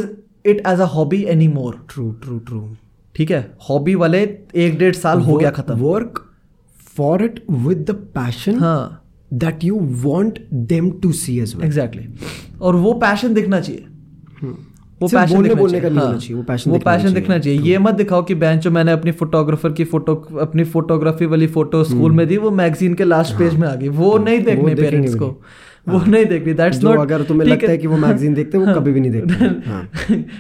it as a hobby any more true true true ठीक है? हॉबी वाले एक डेढ़ साल हो गया खत्म। Work for it with the passion हाँ। That you want them to see as exactly और वो पैशन दिखना चाहिए। वो पैशन बोलने का चाहिए। नहीं होना हाँ, चाहिए, वो passion वो पैशन दिखना चाहिए। ये मत दिखाओ कि बेंच जो मैंने अपनी फोटोग्राफर की फ़ोटो अपनी फोटोग्राफी वाली फ़ोटो स्कूल में दी वो मैगजीन के लास्ट पेज में आ गई। वो नहीं देखनी पेरेंट्स को। वो नहीं देखनी। दैट्स नॉट अगर तुम्हें लगता है। कि वो मैगजीन देखते हैं वो कभी भी नहीं देखते। हाँ।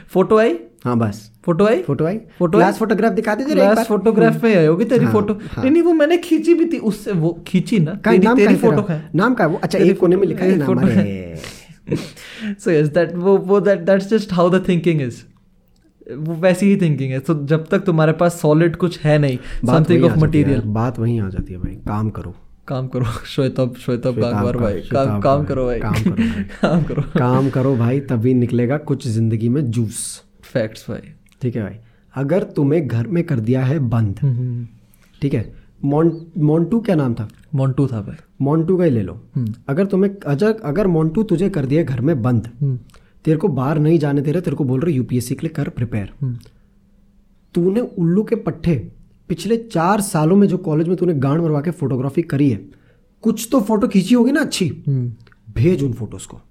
फ़ोटो आई? हाँ बस। फ़ोटो आई? फ़ोटो आई। फ़ोटो क्लास फोटोग्राफ दिखा दीजिए क्लास फोटोग्राफ में आई होगी तेरी हाँ, फ़ोटो हाँ। नहीं वो मैंने खींची भी थी उससे वो खींची ना? का तेरी नाम तेरी फ़ोटो का है नाम का है वो अच्छा एक कोने में लिखा है नाम अरे। सो यस दैट वो वो that that's just how the thinking is वो वैसी ही थिंकिंग है। तो जब तक तुम्हारे पास सॉलिड कुछ है नहीं समथिंग ऑफ़ है मटेरियल बात वहीं आ जाती है भाई। काम करो। काम करो। श्वेतब श्वेतब गांगवार भाई। काम काम करो भाई। काम करो भाई। काम करो। काम करो भाई तभी निकलेगा कुछ ज़िंदगी में जूस फैक्ट्स भाई। ठीक है भाई। अगर तुम्हें घर में कर दिया है बंद हम्म, ठीक है मोन्टू क्या नाम था? मोन्टू था भाई। मोन्टू का ही ले लो। हम्म। अगर तुम्हें अगर अगर मोन्टू तुझे कर दिया घर में बंद हम्म, तेरे को बाहर नहीं जाने दे रहे तेरे को बोल रहे यूपीएससी के लिए कर प्रिपेयर हम्म, तूने उल्लू के पट्टे पिछले चार सालों में जो कॉलेज में तूने गांड मरवा के फोटोग्राफी करी है कुछ तो फ़ोटो खींची होगी ना अच्छी? हम्म। भेज उन फ़ोटोज़ को।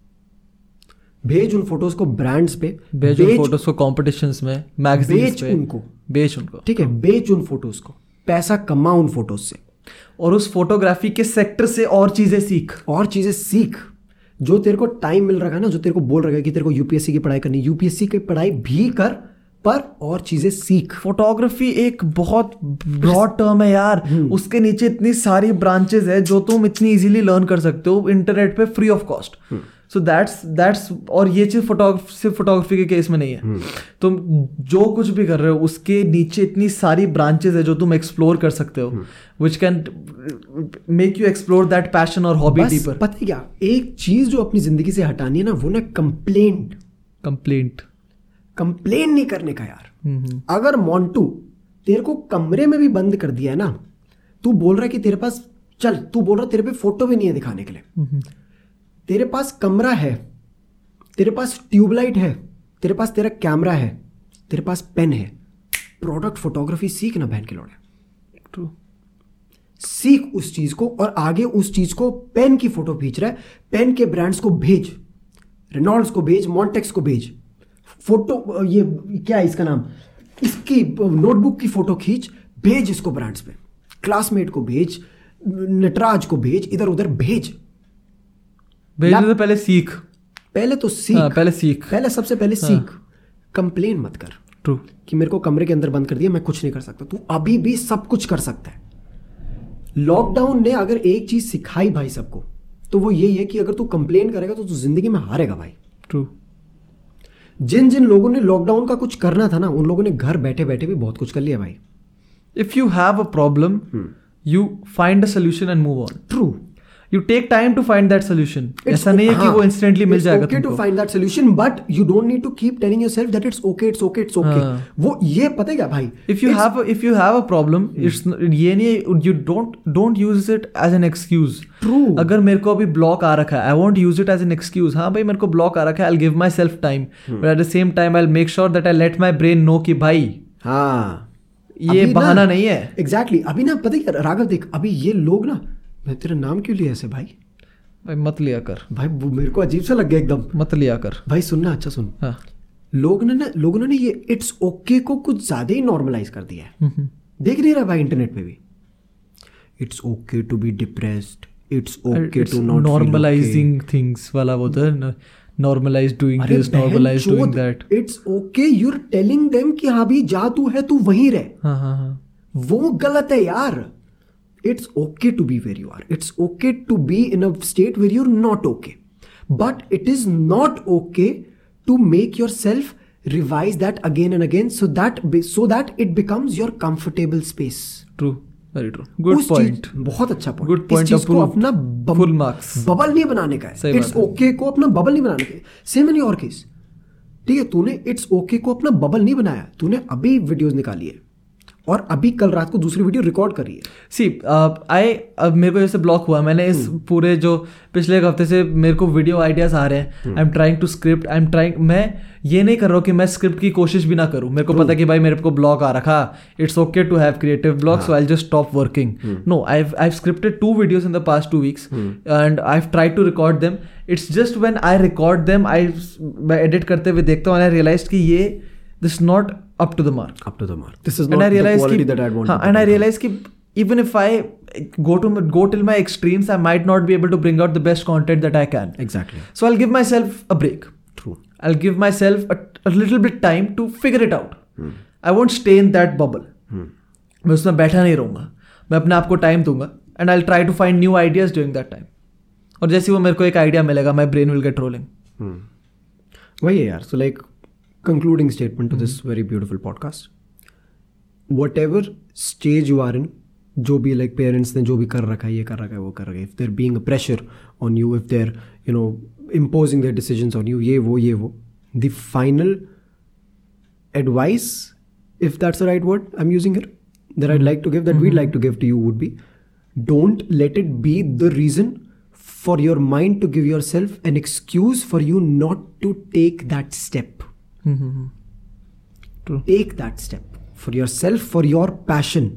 भेज उन फ़ोटोज़ को ब्रांड्स पे भेज उन फ़ोटोज़ को कॉम्पिटिशन में मैगजीन्स बेच उनको। बेच उनको। ठीक है बेच उन फ़ोटोज़ को पैसा कमा उन फ़ोटोज़ से। और उस फोटोग्राफी के सेक्टर से और चीज़ें सीख। और चीज़ें सीख। जो तेरे को टाइम मिल रहा है ना जो तेरे को बोल रहा है कि तेरे को यूपीएससी की पढ़ाई करनी यूपीएससी की पढ़ाई भी कर पर और चीज़ें सीख। फोटोग्राफी एक बहुत ब्रॉड टर्म है यार। उसके नीचे इतनी सारी ब्रांचेस है जो तुम इतनी इजीली लर्न कर सकते हो इंटरनेट पे free of cost so that's that's और ये चीज़ फोटोग्राफी सिर्फ़ फोटोग्राफी के केस में नहीं है। तुम जो कुछ भी कर रहे हो उसके नीचे इतनी सारी ब्रांचेस है जो तुम एक्सप्लोर कर सकते हो which can make you explore that passion और हॉबी डीपर पता है क्या? एक चीज़ जो अपनी ज़िंदगी से हटानी है ना वो ना कंप्लेंट कंप्लेंट कंप्लेन नहीं करने का यार। हम्म, अगर मोन्टू तेरे को कमरे में भी बंद कर दिया है ना तू बोल रहा है कि तेरे पास चल तू बोल रहा तेरे पे फ़ोटो भी नहीं है दिखाने के लिए। तेरे पास कमरा है तेरे पास ट्यूबलाइट है तेरे पास तेरा कैमरा है तेरे पास पेन है। प्रोडक्ट फोटोग्राफी सीख ना बहन के लोड़े। ट्रू सीख उस चीज़ को और आगे उस चीज़ को पेन की फ़ोटो खींच रहा है पेन के ब्रांड्स को भेज रेनॉल्ड्स को भेज मॉन्टेक्स को भेज। फ़ोटो ये क्या है इसका नाम? इसकी नोटबुक की फ़ोटो खींच भेज इसको ब्रांड्स पे। क्लासमेट को भेज नटराज को भेज इधर उधर भेज। भेजने से पहले सीख। पहले तो सीख। हाँ, पहले सीख। पहले सबसे पहले हाँ. सीख। कंप्लेन मत कर ट्रू कि मेरे को कमरे के अंदर बंद कर दिया मैं कुछ नहीं कर सकता। तू अभी भी सब कुछ कर सकता है। लॉकडाउन ने अगर एक चीज़ सिखाई भाई सबको तो वो यही है कि अगर तू कंप्लेन करेगा तो तू ज़िंदगी में हारेगा भाई। ट्रू जिन जिन लोगों ने लॉकडाउन का कुछ करना था ना उन लोगों ने घर बैठे बैठे भी बहुत कुछ कर लिया भाई। If you have a problem you find a solution and move on true you take time to find that solution. ऐसा नहीं है कि वो instantly मिल जाएगा okay to find that solution but you don't need to keep telling yourself that it's okay it's okay it's okay हाँ। वो ये पता है क्या भाई? If you have a, if you have a problem it's n- ये नहीं you don't don't use it as an excuse. True. अगर मेरे को अभी ब्लॉक आ रखा है I won't use it as an excuse हाँ भाई मेरे को ब्लॉक आ रखा है I give my self time but at the same time I make sure that I let my brain know कि भाई हाँ। ये बहाना नहीं है। एग्जैक्टली exactly, अभी ना पता है क्या राघव देख अभी ये लोग ना मैं तेरा नाम क्यों लिया ऐसे भाई? भाई मत लिया कर। भाई वो मेरे को अजीब सा लग गया एकदम। मत लिया कर। भाई सुनना अच्छा सुन। हाँ। लोग ने ना लोगों ने ये इट्स ओके okay को कुछ ज़्यादा ही नॉर्मलाइज कर दिया है। हम्म, देख नहीं रहा भाई इंटरनेट पे भी? It's okay to be depressed it's okay to not normalizing things वाला वो तो normalize doing this normalize doing that it's okay you are telling them कि हाँ भी जा तू है तू वहीं रह। हाँ हाँ हाँ। वो गलत है यार। It's okay to be where you are it's okay to be in a state where you not okay but it is not okay to make yourself revise that again and again so that so that it becomes your comfortable space true very true good point बहुत अच्छा point को अपना. Bubble नहीं बनाने का है. It's. Okay को अपना बबल नहीं बनाने का सेम इन योर केस ठीक है तूने इट्स ओके को अपना बबल नहीं बनाया. तूने अभी वीडियोस निकाली है। और अभी कल रात को दूसरी वीडियो रिकॉर्ड करी है। सी आई अब मेरे को जैसे ब्लॉक हुआ मैंने इस पूरे जो पिछले एक हफ़्ते से मेरे को वीडियो आइडियाज़ आ रहे हैं। I am trying to script I am trying मैं ये नहीं कर रहा हूँ कि मैं स्क्रिप्ट की कोशिश भी ना करूँ। मेरे को पता कि भाई मेरे को ब्लॉग आ रखा। It's okay to have creative block so I just stop working no I I scripted two videos in the past two weeks and I try to record them it's just when I record them I मैं edit करते हुए देखता हूँ आई realise कि ये this not up to the mark up to the mark this is I realise हाँ and I realise कि even if I go to go till my extremes I might not be able to bring out the best content that I can exactly so I give myself a break true I give myself little little bit time to figure it out I won't stay in that bubble मैं उसमें बैठा नहीं रहूँगा। मैं अपने आप को time दूँगा and I try to find new ideas during that time और जैसे वो मेरे को एक आइडिया मिलेगा my brain will get rolling वही है यार so like concluding statement to this very beautiful podcast whatever stage you are in जो भी लाइक पेरेंट्स ने जो भी कर रखा है ये कर रखा है वो कर रखा है. If there being a pressure on you if there you know imposing their decision on you ये वो ये वो. The final advice if that's the right word I am using here that I'd like to give, that we'd like to give to you would be don't let it be the reason for your mind to give yourself an excuse for you not to take that step. True. Take that step for yourself, for your passion.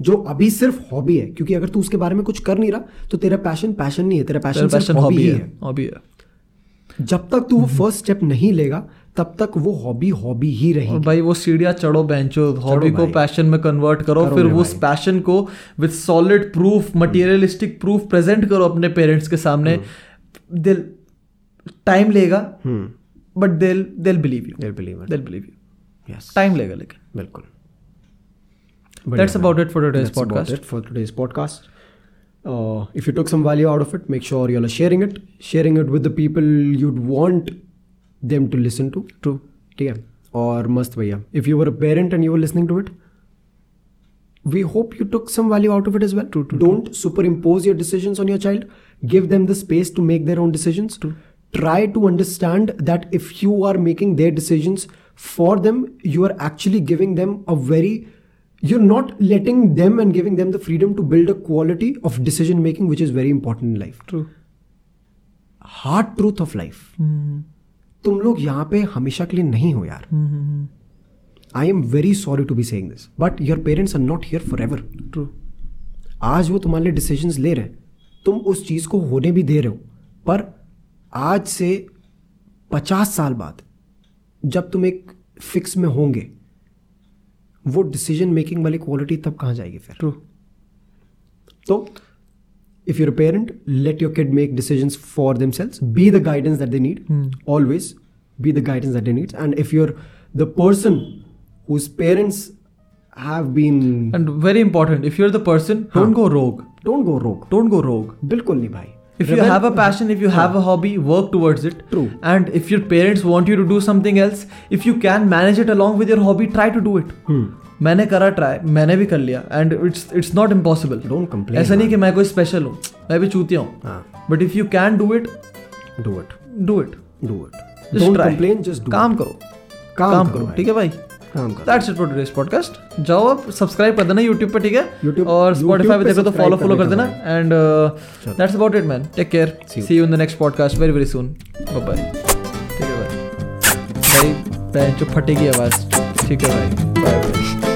जो अभी सिर्फ़ hobby है क्योंकि अगर तू उसके बारे में कुछ कर नहीं रहा तो तेरा पैशन पैशन नहीं है तेरा पैशन पैशन हॉबी हॉबी है है हॉबी है। जब तक तू वो फ़र्स्ट स्टेप नहीं लेगा तब तक वो हॉबी हॉबी ही और भाई वो सीढ़ियाँ चढ़ो बेंचो हॉबी को पैशन में कन्वर्ट करो करो फिर मेरे उस पैशन को with solid proof materialistic proof present करो अपने पेरेंट्स के सामने। दिल टाइम लेगा। But they'll they'll believe you They'll believe it. They'll believe you Yes. Time लेगा लेकिन बिल्कुल That's about it for today's That's about podcast. it for today's podcast. Uh, if you took some value out of it, make sure you're sharing it, sharing it with the people you'd want them to listen to. True ठीक है और मस्त भैया if you were a parent and you were listening to it we hope you took some value out of it as well True, true, don't superimpose your decisions on your child give them the space to make their own decisions Try to understand that if you are making their decisions for them you are actually giving them a very you're not letting them and giving them the freedom to build a quality of decision making which is very important in life true hard truth of life तुम लोग यहाँ पे हमेशा के लिए नहीं हो यार I am very sorry to be saying this but your parents are not here forever true आज वो तुम्हारे लिए डिसीजंस ले रहे हैं तुम उस चीज़ को होने भी दे रहे हो पर आज से पचास साल बाद जब तुम एक फिक्स में होंगे वो डिसीज़न मेकिंग वाली क्वालिटी तब कहाँ जाएगी फिर? ट्रू तो if your parent let your kid make decision for themselves be the guidance that they need always be the guidance that they need and if you're the person whose parents have been and very important if you are the person don't go wrong don't go रोग don't go रोग बिल्कुल नहीं भाई। If you have a passion, if you have a hobby, work towards it. True. And if your parents want you to do something else, if you can manage it along with your hobby, try to do it. hmm. मैंने करा try मैंने भी कर लिया and it's it's not impossible Don't complain, ऐसा नहीं कि मैं कोई स्पेशल हूँ मैं भी चूतिया हूँ हाँ। But if you can do it do it do it do it don't complain just do काम. करो काम काम करो ठीक है भाई काम करो that's it for today's podcast जाओ आप सब्सक्राइब कर देना यूट्यूब पे ठीक है? YouTube- और स्पॉटिफाई Spotify पे पे देखो तो फॉलो फॉलो कर देना and that's about it man take care see you in the next podcast very very soon bye bye ठीक है भाई भाई जो फटेगी आवाज़। ठीक है भाई बाय बाय